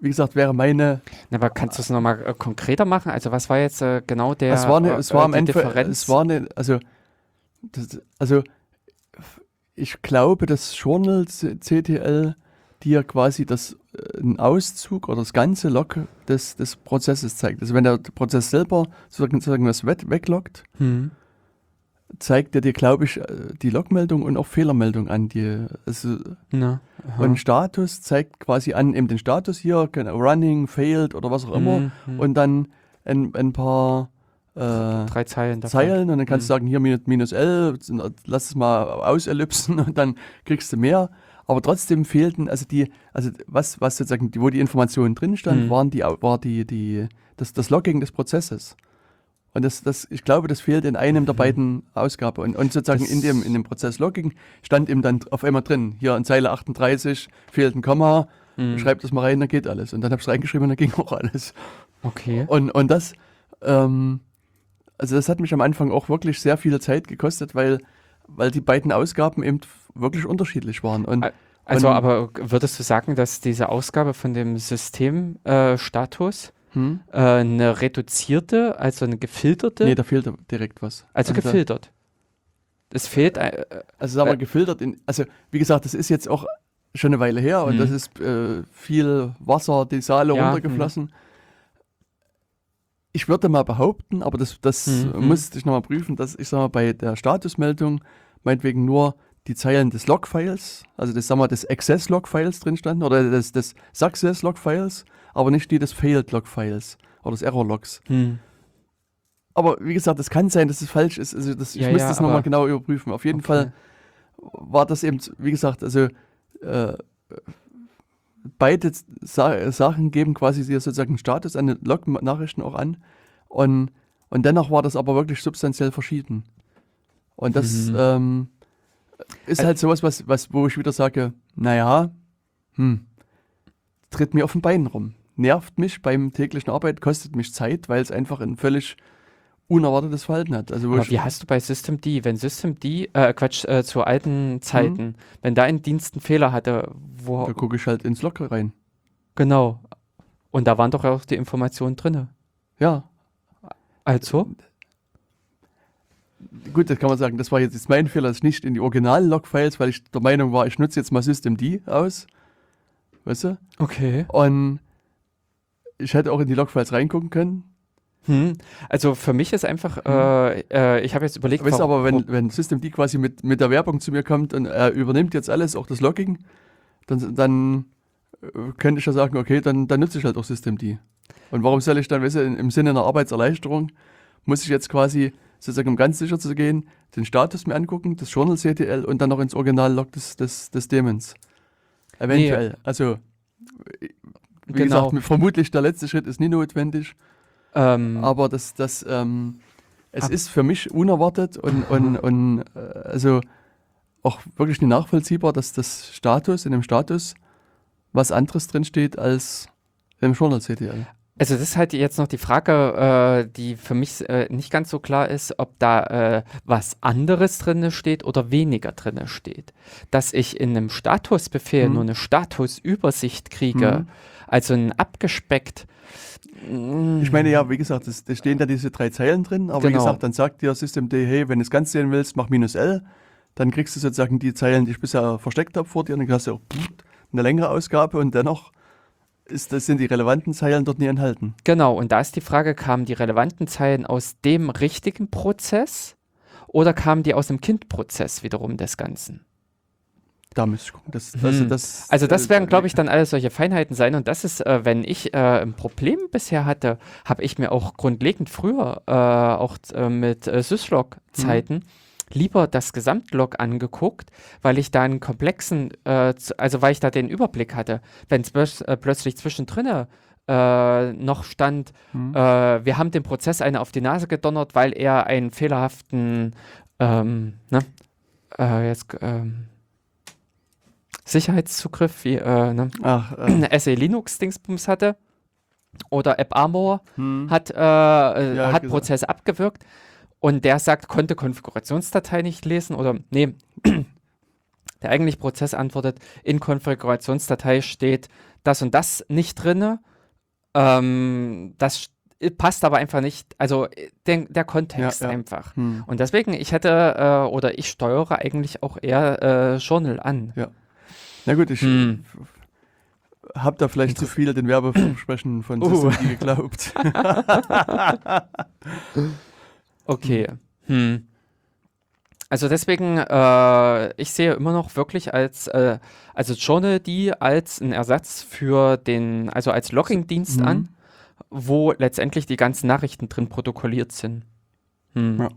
wie gesagt, wäre meine Na, aber kannst du es nochmal äh, konkreter machen? Also was war jetzt äh, genau der es war, eine, äh, es war am die Ende, Differenz? es war eine, also, das, also ich glaube, das Journal C- CTL dir quasi das äh, ein Auszug oder das ganze Log des, des Prozesses zeigt. Also wenn der Prozess selber sozusagen, sozusagen was weg- wegloggt, Hm. zeigt er dir, glaube ich, äh, die Logmeldung und auch Fehlermeldung an. Die, also, Na, und Status zeigt quasi an eben den Status hier, running, failed oder was auch immer. Hm, hm. Und dann ein, ein paar äh, drei Zeilen. Zeilen und dann kannst Mhm. du sagen, hier minus, minus L, lass es mal ausellipsen und dann kriegst du mehr. Aber trotzdem fehlten, also die, also was, was sozusagen, wo die Informationen drin stand, Mhm. waren die, war die, die, das, das Logging des Prozesses. Und das, das, ich glaube, das fehlt in einem der Mhm. beiden Ausgaben. Und, und sozusagen Das- in dem, in dem Prozess Logging stand eben dann auf einmal drin, hier in Zeile 38 fehlt ein Komma, Hm. schreib das mal rein, dann geht alles. Und dann habe ich es reingeschrieben und dann ging auch alles. Okay. Und, und das, ähm, also das hat mich am Anfang auch wirklich sehr viel Zeit gekostet, weil, weil die beiden Ausgaben eben wirklich unterschiedlich waren. Und Also, und- aber würdest du sagen, dass diese Ausgabe von dem Systemstatus äh, hm? äh, eine reduzierte, also eine gefilterte, nee, da fehlt direkt was. also da- gefiltert? Es fehlt, äh, Also sagen wir Äh, gefiltert in, also wie gesagt, das ist jetzt auch schon eine Weile her und Mhm. das ist äh, viel Wasser, die Saale Ja, runtergeflossen. Ich würde mal behaupten, aber das, das Mhm. musste ich nochmal prüfen, dass ich sag mal, bei der Statusmeldung meinetwegen nur die Zeilen des Logfiles, also des, sagen wir, des Access-Logfiles drin standen oder des, des Success-Logfiles, aber nicht die des Failed-Logfiles oder des Error-Logs. hm, Aber wie gesagt, es kann sein, dass es falsch ist. Also das, ich Ja, müsste ja, es nochmal genau überprüfen. Auf jeden okay. Fall war das eben, wie gesagt, also äh, beide Sa Sachen geben quasi sozusagen einen Status an den Log-Nachrichten auch an. Und, und dennoch war das aber wirklich substanziell verschieden. Und das Mhm. ähm, ist halt sowas, was, was, wo ich wieder sage, naja, hm, tritt mir auf den Beinen rum. Nervt mich beim täglichen Arbeit, kostet mich Zeit, weil es einfach ein völlig unerwartetes Verhalten hat. Also wo Aber ich, wie hast du bei Systemd, wenn Systemd, äh, Quatsch, äh, zu Mhm. alten Zeiten, wenn da ein Dienst einen Fehler hatte, wo, da gucke ich halt ins Log rein. genau. Und da waren doch auch die Informationen drin. Ja, Also? Gut, das kann man sagen, das war jetzt mein Fehler, dass ich nicht in die Original-Log-Files, weil ich der Meinung war, ich nutze jetzt mal Systemd aus. Weißt du? Okay. Und ich hätte auch in die Logfiles reingucken können. Hm. Also für mich ist einfach, äh, äh, ich habe jetzt überlegt, Weißt du, aber wenn, wenn Systemd quasi mit, mit der Werbung zu mir kommt und er übernimmt jetzt alles, auch das Logging, dann, dann äh, könnte ich ja sagen, okay, dann, dann nutze ich halt auch Systemd. Und warum soll ich dann, weißt du, im Sinne einer Arbeitserleichterung, muss ich jetzt quasi, sozusagen um ganz sicher zu gehen, den Status mir angucken, das Journal CTL und dann noch ins Original-Log des, des, des Daemons. Eventuell. Also, wie Genau. gesagt, vermutlich der letzte Schritt ist nie notwendig. ähm, Aber das, das, ähm, es Ab- ist für mich unerwartet und, und, und äh, also auch wirklich nicht nachvollziehbar, dass das Status, in dem Status was anderes drinsteht als im Journal CTL. Also das ist halt jetzt noch die Frage, äh, die für mich äh, nicht ganz so klar ist, ob da äh, was anderes drinne steht oder weniger drinne steht. Dass ich in einem Statusbefehl Mhm. nur eine Statusübersicht kriege, Mhm. also ein abgespeckt. Ich meine ja, wie gesagt, es, da stehen da diese drei Zeilen drin, aber wie Genau. gesagt, dann sagt dir Systemd, hey, wenn du es ganz sehen willst, mach minus L, dann kriegst du sozusagen die Zeilen, die ich bisher versteckt habe vor dir, und dann hast du auch eine längere Ausgabe und dennoch ist, das sind die relevanten Zeilen dort nie enthalten. Genau, und da ist die Frage, kamen die relevanten Zeilen aus dem richtigen Prozess oder kamen die aus dem Kindprozess wiederum des Ganzen? da müsste ich gucken. Das, Hm. also, das, Also das äh, werden, glaube ich, dann alles solche Feinheiten sein. Und das ist, äh, wenn ich äh, ein Problem bisher hatte, habe ich mir auch grundlegend früher, äh, auch äh, mit äh, Syslog-Zeiten, lieber das Gesamtlog angeguckt, weil ich da einen komplexen, äh, also weil ich da den Überblick hatte. Wenn es äh, plötzlich zwischendrin äh, noch stand, Hm. äh, wir haben dem Prozess eine auf die Nase gedonnert, weil er einen fehlerhaften, ähm, ne, äh, jetzt, ähm, Sicherheitszugriff wie äh, ne, Ach, äh, SE Linux Dingsbums hatte oder AppArmor hm. hat, äh, äh, Ja, hat. Prozess abgewirkt und der sagt, konnte Konfigurationsdatei nicht lesen oder nee, der eigentlich Prozess antwortet, in Konfigurationsdatei steht das und das nicht drinne. Ähm, das st- passt aber einfach nicht, also äh, der, der Kontext Ja, ja. einfach. Hm. Und deswegen, ich hätte äh, oder ich steuere eigentlich auch eher äh, Journal an. Na gut, ich Hm. habe da vielleicht zu viel den Werbeversprechen von Uh. Systemd geglaubt. Okay. Hm. Also deswegen, äh, ich sehe immer noch wirklich als, äh, also Journal die als ein Ersatz für den, also als Logging-Dienst Mhm. an, wo letztendlich die ganzen Nachrichten drin protokolliert sind. Hm. Ja.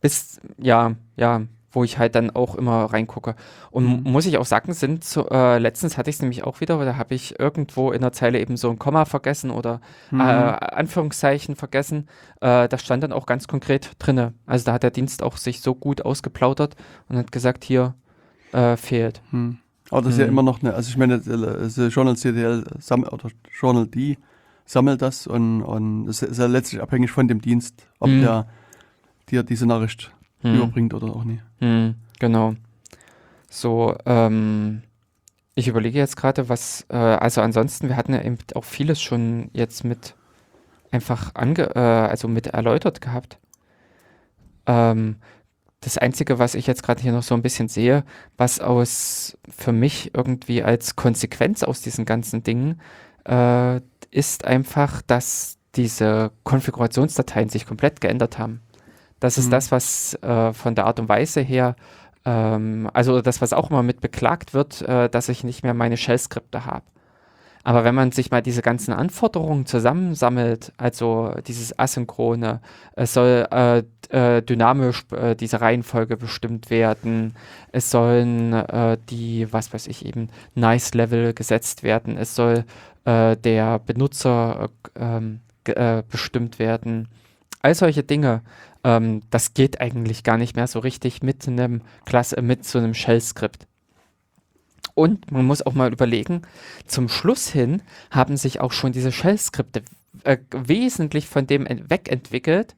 Bis, ja, ja, wo ich halt dann auch immer reingucke. Und Mhm. muss ich auch sagen, sind so, äh, letztens hatte ich es nämlich auch wieder, da habe ich irgendwo in der Zeile eben so ein Komma vergessen oder Mhm. äh, Anführungszeichen vergessen. Äh, das stand dann auch ganz konkret drinne. Also da hat der Dienst auch sich so gut ausgeplaudert und hat gesagt, hier äh, fehlt. Hm. Aber das ist ja Hm. immer noch eine, also ich meine, Journal CDL oder Journal D sammelt das und, und es ist ja letztlich abhängig von dem Dienst, ob Hm. der dir diese Nachricht Hm. überbringt oder auch nicht. Hm, genau. So, ähm, ich überlege jetzt gerade, was, äh, also ansonsten, wir hatten ja eben auch vieles schon jetzt mit einfach ange, äh, also mit erläutert gehabt. Ähm, das Einzige, was ich jetzt gerade hier noch so ein bisschen sehe, was aus für mich irgendwie als Konsequenz aus diesen ganzen Dingen äh, ist einfach, dass diese Konfigurationsdateien sich komplett geändert haben. Das ist Mhm. das, was äh, von der Art und Weise her, ähm, also das, was auch immer mit beklagt wird, äh, dass ich nicht mehr meine Shell-Skripte habe. Aber wenn man sich mal diese ganzen Anforderungen zusammensammelt, also dieses Asynchrone, es soll äh, äh, dynamisch äh, diese Reihenfolge bestimmt werden, es sollen äh, die, was weiß ich eben, Nice-Level gesetzt werden, es soll äh, der Benutzer äh, ähm, äh, bestimmt werden. All solche Dinge, ähm, das geht eigentlich gar nicht mehr so richtig mit einem Klasse, mit so einem Shell-Skript. Und man muss auch mal überlegen, zum Schluss hin haben sich auch schon diese Shell-Skripte äh, wesentlich von dem ent- wegentwickelt.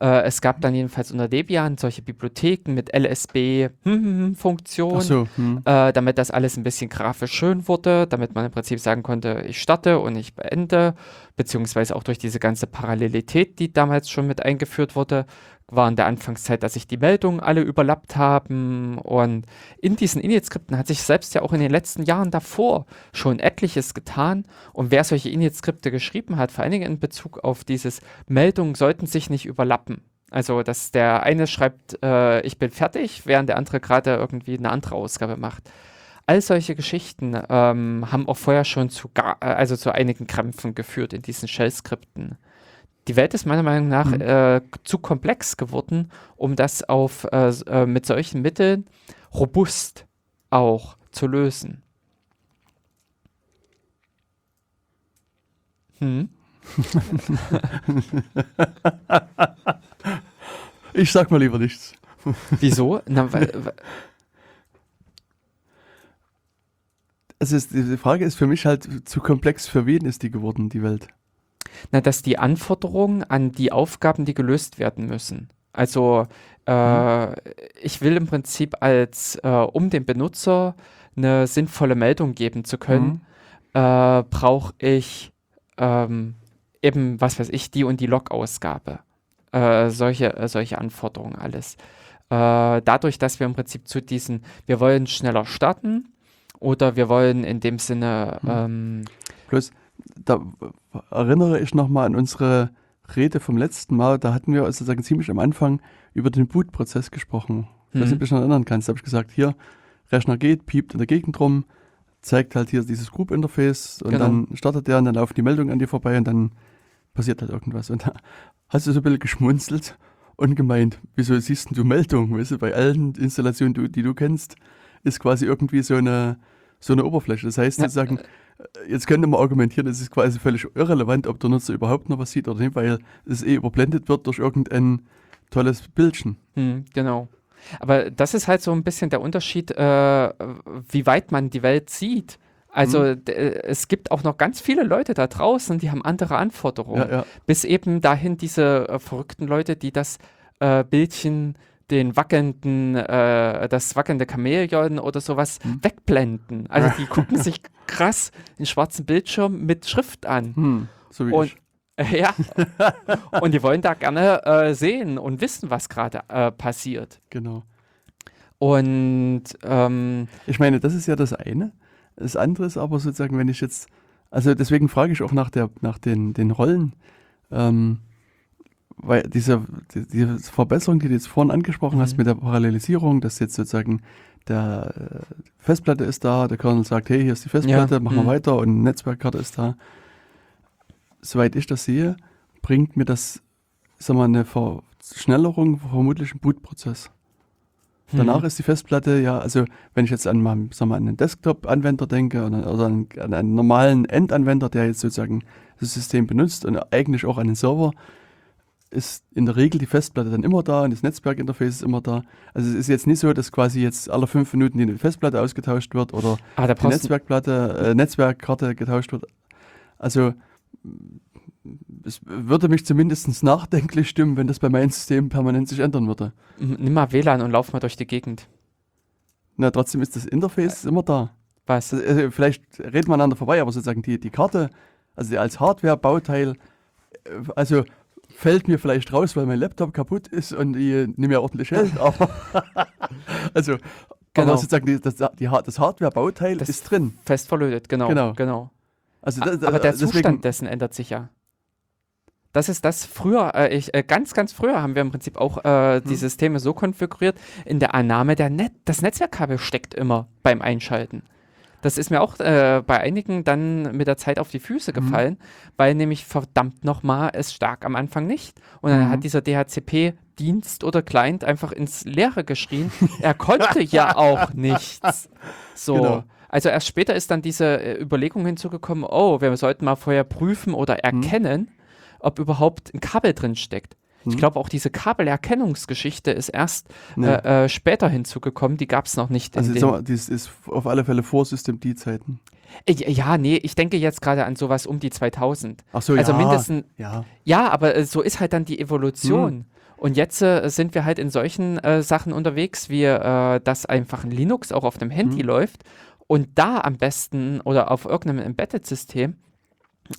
Äh, es gab dann jedenfalls unter Debian solche Bibliotheken mit LSB-Funktionen Ach so, hm. äh, damit das alles ein bisschen grafisch schön wurde, damit man im Prinzip sagen konnte, ich starte und ich beende, beziehungsweise auch durch diese ganze Parallelität, die damals schon mit eingeführt wurde, war in der Anfangszeit, dass sich die Meldungen alle überlappt haben und in diesen Init-Skripten hat sich selbst ja auch in den letzten Jahren davor schon etliches getan und wer solche Init-Skripte geschrieben hat, vor allen Dingen in Bezug auf dieses Meldungen sollten sich nicht überlappen. Also, dass der eine schreibt, äh, ich bin fertig, während der andere gerade irgendwie eine andere Ausgabe macht. All solche Geschichten ähm, haben auch vorher schon zu, äh, also zu einigen Krämpfen geführt in diesen Shell-Skripten. Die Welt ist meiner Meinung nach Mhm. äh, zu komplex geworden, um das auf, äh, äh, mit solchen Mitteln robust auch zu lösen. Hm? Ich sag mal lieber nichts. Wieso? Na, weil, weil- Also es, die Frage ist für mich halt zu komplex. Für wen ist die geworden, die Welt? Na, dass die Anforderungen an die Aufgaben, die gelöst werden müssen. Also äh, Mhm. ich will im Prinzip als, äh, um dem Benutzer eine sinnvolle Meldung geben zu können, Mhm. äh, brauche ich ähm, eben, was weiß ich, die und die Log-Ausgabe. Äh, solche, äh, solche Anforderungen alles. Äh, dadurch, dass wir im Prinzip zu diesen, wir wollen schneller starten oder wir wollen in dem Sinne, Mhm. ähm, Bloß, da erinnere ich nochmal an unsere Rede vom letzten Mal. Da hatten wir sozusagen ziemlich am Anfang über den Boot-Prozess gesprochen. Weiß nicht, Mhm. ob du dich noch erinnern kannst. Da habe ich gesagt, hier, Rechner geht, piept in der Gegend rum, zeigt halt hier dieses Group-Interface und Genau. dann startet der und dann laufen die Meldungen an dir vorbei und dann passiert halt irgendwas. Und da hast du so ein bisschen geschmunzelt und gemeint, wieso siehst denn du Meldungen? Weißt du, bei allen Installationen, die du kennst, ist quasi irgendwie so eine, so eine Oberfläche. Das heißt Ja, sozusagen, jetzt könnte man argumentieren, es ist quasi völlig irrelevant, ob der Nutzer überhaupt noch was sieht oder nicht, weil es eh überblendet wird durch irgendein tolles Bildchen. Hm, genau. Aber das ist halt so ein bisschen der Unterschied, äh, wie weit man die Welt sieht. Also Mhm. es gibt auch noch ganz viele Leute da draußen, die haben andere Anforderungen. Ja, ja. Bis eben dahin diese äh, verrückten Leute, die das äh, Bildchen, den wackelnden, äh, das wackelnde Chamäleon oder sowas Hm. wegblenden. Also die gucken sich krass den schwarzen Bildschirm mit Schrift an. Hm, so wie Und- ich. Äh, ja. und die wollen da gerne äh, sehen und wissen, was gerade äh, passiert. Genau. Und ähm, Ich meine, das ist ja das eine. Das andere ist aber sozusagen, wenn ich jetzt, also deswegen frage ich auch nach, der, nach den, den Rollen, ähm, weil diese, die, diese Verbesserung, die du jetzt vorhin angesprochen hast Mhm. mit der Parallelisierung, dass jetzt sozusagen der äh, Festplatte ist da, der Kernel sagt, hey, hier ist die Festplatte, Ja, machen wir mhm. weiter und eine Netzwerkkarte ist da. Soweit ich das sehe, bringt mir das, sag mal, eine Verschnellerung vermutlich im Bootprozess. Danach hm, ist die Festplatte ja, also wenn ich jetzt an, mal, sag mal, an einen Desktop-Anwender denke oder, oder an, an einen normalen Endanwender, der jetzt sozusagen das System benutzt und eigentlich auch an den Server, ist in der Regel die Festplatte dann immer da und das Netzwerkinterface ist immer da. Also es ist jetzt nicht so, dass quasi jetzt alle fünf Minuten die Festplatte ausgetauscht wird oder da die Netzwerkplatte, äh, Netzwerkkarte getauscht wird. Also es würde mich zumindest nachdenklich stimmen, wenn das bei meinem System permanent sich ändern würde. nimm mal WLAN und lauf mal durch die Gegend. Na, trotzdem ist das Interface immer da. Was? Also, also vielleicht reden wir aneinander vorbei, aber sozusagen die, die Karte, also als Hardware-Bauteil, äh, also fällt mir vielleicht raus, weil mein Laptop kaputt ist und ich nicht mehr ordentlich aber also Genau. aber sozusagen die, das, die, das Hardware-Bauteil ist drin. Fest verlötet, genau. Genau. genau. Also das, aber der deswegen, Zustand dessen ändert sich ja. Das ist das früher, äh, ich, äh, ganz, ganz früher haben wir im Prinzip auch äh, die Hm. Systeme so konfiguriert, in der Annahme, der Net das Netzwerkkabel steckt immer beim Einschalten. Das ist mir auch äh, bei einigen dann mit der Zeit auf die Füße Mhm. gefallen, weil nämlich verdammt nochmal es stark am Anfang nicht. Und dann Mhm. hat dieser DHCP-Dienst oder Client einfach ins Leere geschrien. er konnte ja auch nichts. So. Genau. Also erst später ist dann diese äh, Überlegung hinzugekommen, oh, wir sollten mal vorher prüfen oder Mhm. erkennen, ob überhaupt ein Kabel drin steckt. Ich Mhm. glaube, auch diese Kabelerkennungsgeschichte ist erst ne, äh, äh, später hinzugekommen. Die gab es noch nicht. also mal, das ist auf alle Fälle vor System D-Zeiten. Ja, nee, ich denke jetzt gerade an sowas um die 2000. Ach so, also ja. mindestens, Ja, ja, aber äh, so ist halt dann die Evolution. Hm. Und jetzt äh, sind wir halt in solchen äh, Sachen unterwegs, wie äh, dass einfach ein Linux auch auf dem Handy Hm. läuft und da am besten oder auf irgendeinem Embedded-System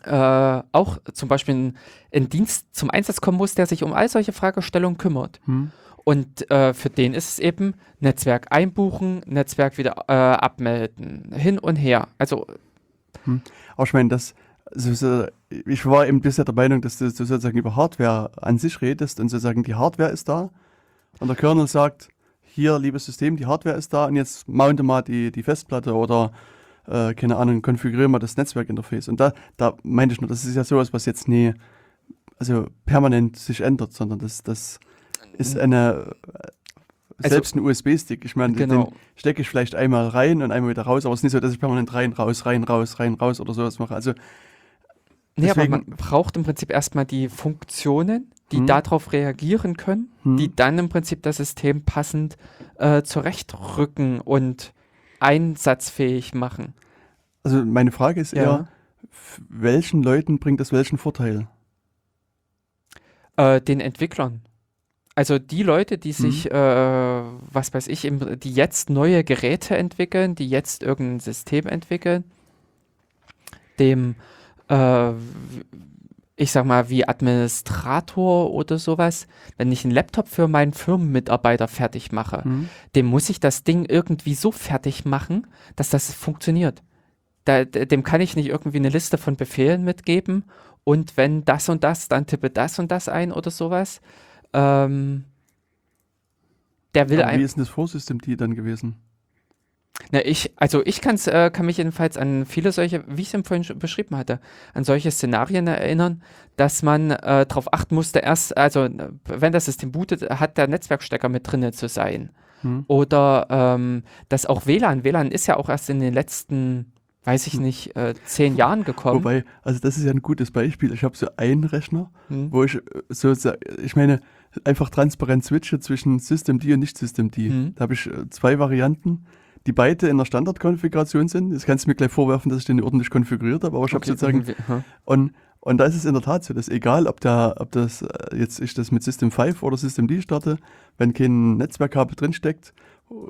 äh, auch zum Beispiel ein, ein Dienst zum Einsatz kommen muss, der sich um all solche Fragestellungen kümmert. hm. Und äh, für den ist es eben Netzwerk einbuchen, Netzwerk wieder äh, abmelden, hin und her. Also Aber ich meine, das, so, ich war eben bisher der Meinung, dass du, du sozusagen über Hardware an sich redest und sozusagen die Hardware ist da und der Kernel sagt, hier, liebes System, die Hardware ist da und jetzt mounte mal die, die Festplatte oder, äh, keine Ahnung, konfiguriere mal das Netzwerkinterface. Und da, da meinte ich nur, das ist ja sowas, was jetzt nie, also permanent sich ändert, sondern das, das ist eine, äh, Also- selbst ein USB-Stick. Ich meine, genau. den stecke ich vielleicht einmal rein und einmal wieder raus, aber es ist nicht so, dass ich permanent rein, raus, rein, raus, rein, raus oder sowas mache. Also, Nee, aber man braucht im Prinzip erstmal die Funktionen, die Hm. darauf reagieren können, hm, die dann im Prinzip das System passend äh, zurechtrücken und einsatzfähig machen. also meine Frage ist eher, f- welchen Leuten bringt das welchen Vorteil? Äh, den Entwicklern. Also die Leute, die Mhm. sich, äh, was weiß ich, im, die jetzt neue Geräte entwickeln, die jetzt irgendein System entwickeln, dem, äh, ich sag mal, wie Administrator oder sowas, wenn ich einen Laptop für meinen Firmenmitarbeiter fertig mache, Hm? dem muss ich das Ding irgendwie so fertig machen, dass das funktioniert. Da, dem kann ich nicht irgendwie eine Liste von Befehlen mitgeben und wenn das und das, dann tippe das und das ein oder sowas. Ähm, der will Aber wie ist denn das Vorsystem die dann gewesen? Na, ich, also ich kann's, äh, kann mich jedenfalls an viele solche, wie ich es vorhin schon beschrieben hatte, an solche Szenarien erinnern, dass man äh, darauf achten musste, erst, also äh, wenn das System bootet, hat der Netzwerkstecker mit drinne zu sein. Hm. Oder ähm, dass auch WLAN, WLAN ist ja auch erst in den letzten, weiß ich nicht, äh, zehn Jahren gekommen. Wobei, also das ist ja ein gutes Beispiel. Ich habe so einen Rechner, Hm. wo ich äh, so, sa- ich meine, einfach transparent switche zwischen System D und nicht System D. Mhm. Da habe ich äh, zwei Varianten, die beide in der Standardkonfiguration sind. Das kannst du mir gleich vorwerfen, dass ich den ordentlich konfiguriert habe, aber ich habe Okay, sozusagen. Und, und da ist es in der Tat so, dass egal, ob, da, ob das äh, jetzt ich das mit System 5 oder System D starte, wenn kein Netzwerkkabel drinsteckt,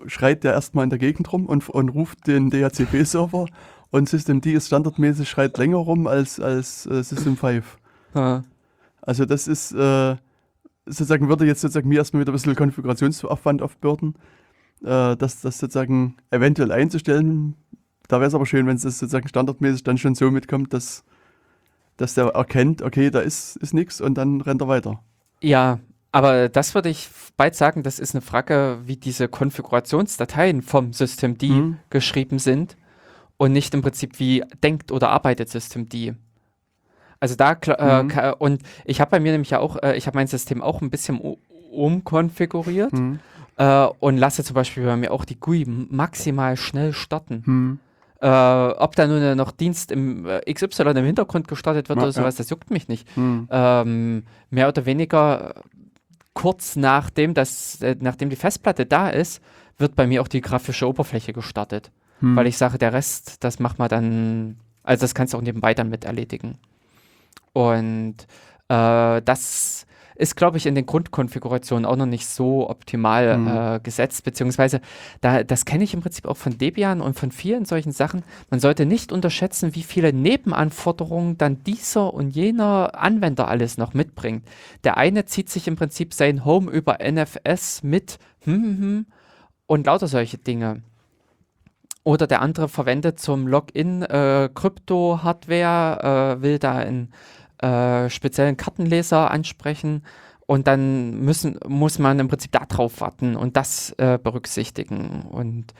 schreit der erstmal in der Gegend rum und, und ruft den DHCP-Server und System D ist standardmäßig, schreit länger rum als, als äh, System 5. Ja. Also das ist äh, sozusagen, würde jetzt sozusagen mir erstmal wieder ein bisschen Konfigurationsaufwand aufbürden, äh, das, das sozusagen eventuell einzustellen. Da wäre es aber schön, wenn es sozusagen standardmäßig dann schon so mitkommt, dass, dass der erkennt, okay, da ist, ist nichts und dann rennt er weiter. Ja, aber das würde ich bald sagen, das ist eine Frage, wie diese Konfigurationsdateien vom System D Mhm. geschrieben sind und nicht im Prinzip wie denkt oder arbeitet System D. Also da äh, Mhm. und ich habe bei mir nämlich ja auch, äh, ich habe mein System auch ein bisschen umkonfiguriert Hm. Äh, und lasse zum Beispiel bei mir auch die GUI maximal schnell starten. Hm. Äh, ob da nun noch Dienst im äh, XY im Hintergrund gestartet wird Ja, oder sowas, das juckt mich nicht. Hm. Ähm, mehr oder weniger kurz nachdem, das, äh, nachdem die Festplatte da ist, wird bei mir auch die grafische Oberfläche gestartet. Hm. Weil ich sage, der Rest, das macht man dann, also das kannst du auch nebenbei dann mit erledigen. Und äh, das ist, glaube ich, in den Grundkonfigurationen auch noch nicht so optimal Mhm. äh, gesetzt, beziehungsweise da, das kenne ich im Prinzip auch von Debian und von vielen solchen Sachen. Man sollte nicht unterschätzen, wie viele Nebenanforderungen dann dieser und jener Anwender alles noch mitbringt. Der eine zieht sich im Prinzip sein Home über NFS mit hm, hm, hm, und lauter solche Dinge. Oder der andere verwendet zum Login äh, Krypto-Hardware, äh, will da einen äh, speziellen Kartenleser ansprechen und dann müssen, muss man im Prinzip darauf warten und das äh, berücksichtigen. Und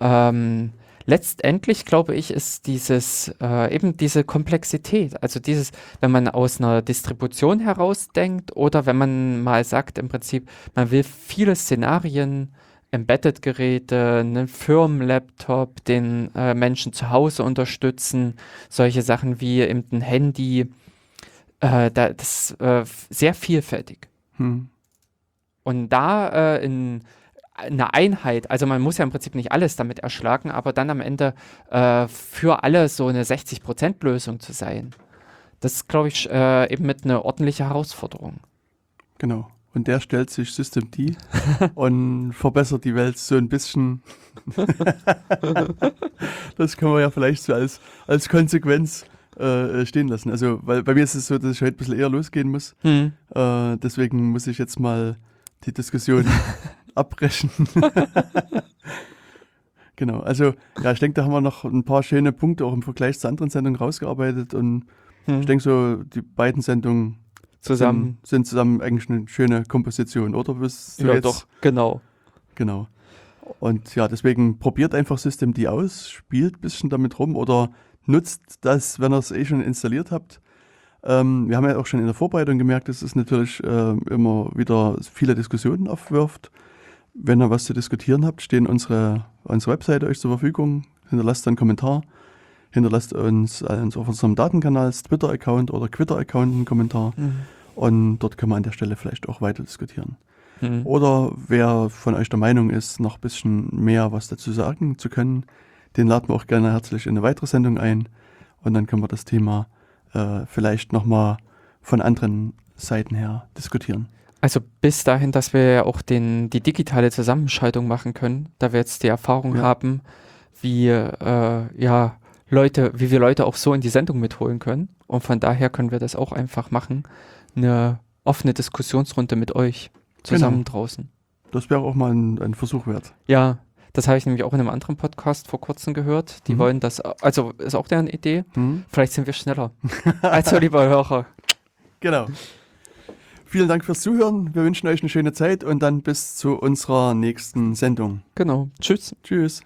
ähm, letztendlich, glaube ich, ist dieses äh, eben diese Komplexität, also dieses, wenn man aus einer Distribution herausdenkt oder wenn man mal sagt, im Prinzip, man will viele Szenarien Embedded-Geräte, einen Firmenlaptop, den äh, Menschen zu Hause unterstützen, solche Sachen wie eben ein Handy, äh, da, das ist äh, sehr vielfältig. Hm. Und da äh, in einer Einheit, also man muss ja im Prinzip nicht alles damit erschlagen, aber dann am Ende äh, für alle so eine 60%-Lösung zu sein, das ist, glaube ich, äh, eben mit einer ordentlichen Herausforderung. Genau. Und der stellt sich System D und verbessert die Welt so ein bisschen. das können wir ja vielleicht so als, als Konsequenz äh, stehen lassen. Also, weil bei mir ist es so, dass ich heute ein bisschen eher losgehen muss. Hm. Äh, deswegen muss ich jetzt mal die Diskussion abbrechen. genau, also ja, ich denke, da haben wir noch ein paar schöne Punkte auch im Vergleich zu anderen Sendungen rausgearbeitet und Hm. ich denke so, die beiden Sendungen Zusammen. sind, sind zusammen eigentlich eine schöne Komposition, oder? Bist Ja, jetzt- doch, genau. Genau. Und ja, deswegen probiert einfach System D aus, spielt ein bisschen damit rum oder nutzt das, wenn ihr es eh schon installiert habt. Ähm, wir haben ja auch schon in der Vorbereitung gemerkt, dass es natürlich ähm, immer wieder viele Diskussionen aufwirft. Wenn ihr was zu diskutieren habt, stehen unsere, unsere Webseite euch zur Verfügung. Hinterlasst einen Kommentar. Hinterlasst uns uns auf unserem Datenkanal, Twitter-Account oder Twitter-Account einen Kommentar. Mhm. Und dort können wir an der Stelle vielleicht auch weiter diskutieren. Mhm. Oder wer von euch der Meinung ist, noch ein bisschen mehr was dazu sagen zu können, den laden wir auch gerne herzlich in eine weitere Sendung ein. Und dann können wir das Thema äh, vielleicht nochmal von anderen Seiten her diskutieren. Also bis dahin, dass wir ja auch den, die digitale Zusammenschaltung machen können, da wir jetzt die Erfahrung Ja. haben, wie äh, ja Leute, wie wir Leute auch so in die Sendung mitholen können. Und von daher können wir das auch einfach machen. Eine offene Diskussionsrunde mit euch zusammen draußen. Das wäre auch mal ein, ein Versuch wert. Ja, das habe ich nämlich auch in einem anderen Podcast vor kurzem gehört. Die Mhm. wollen das, also ist auch deren Idee. Hm? Vielleicht sind wir schneller. Also, lieber Hörer. Genau. Vielen Dank fürs Zuhören. Wir wünschen euch eine schöne Zeit und dann bis zu unserer nächsten Sendung. Genau. Tschüss. Tschüss.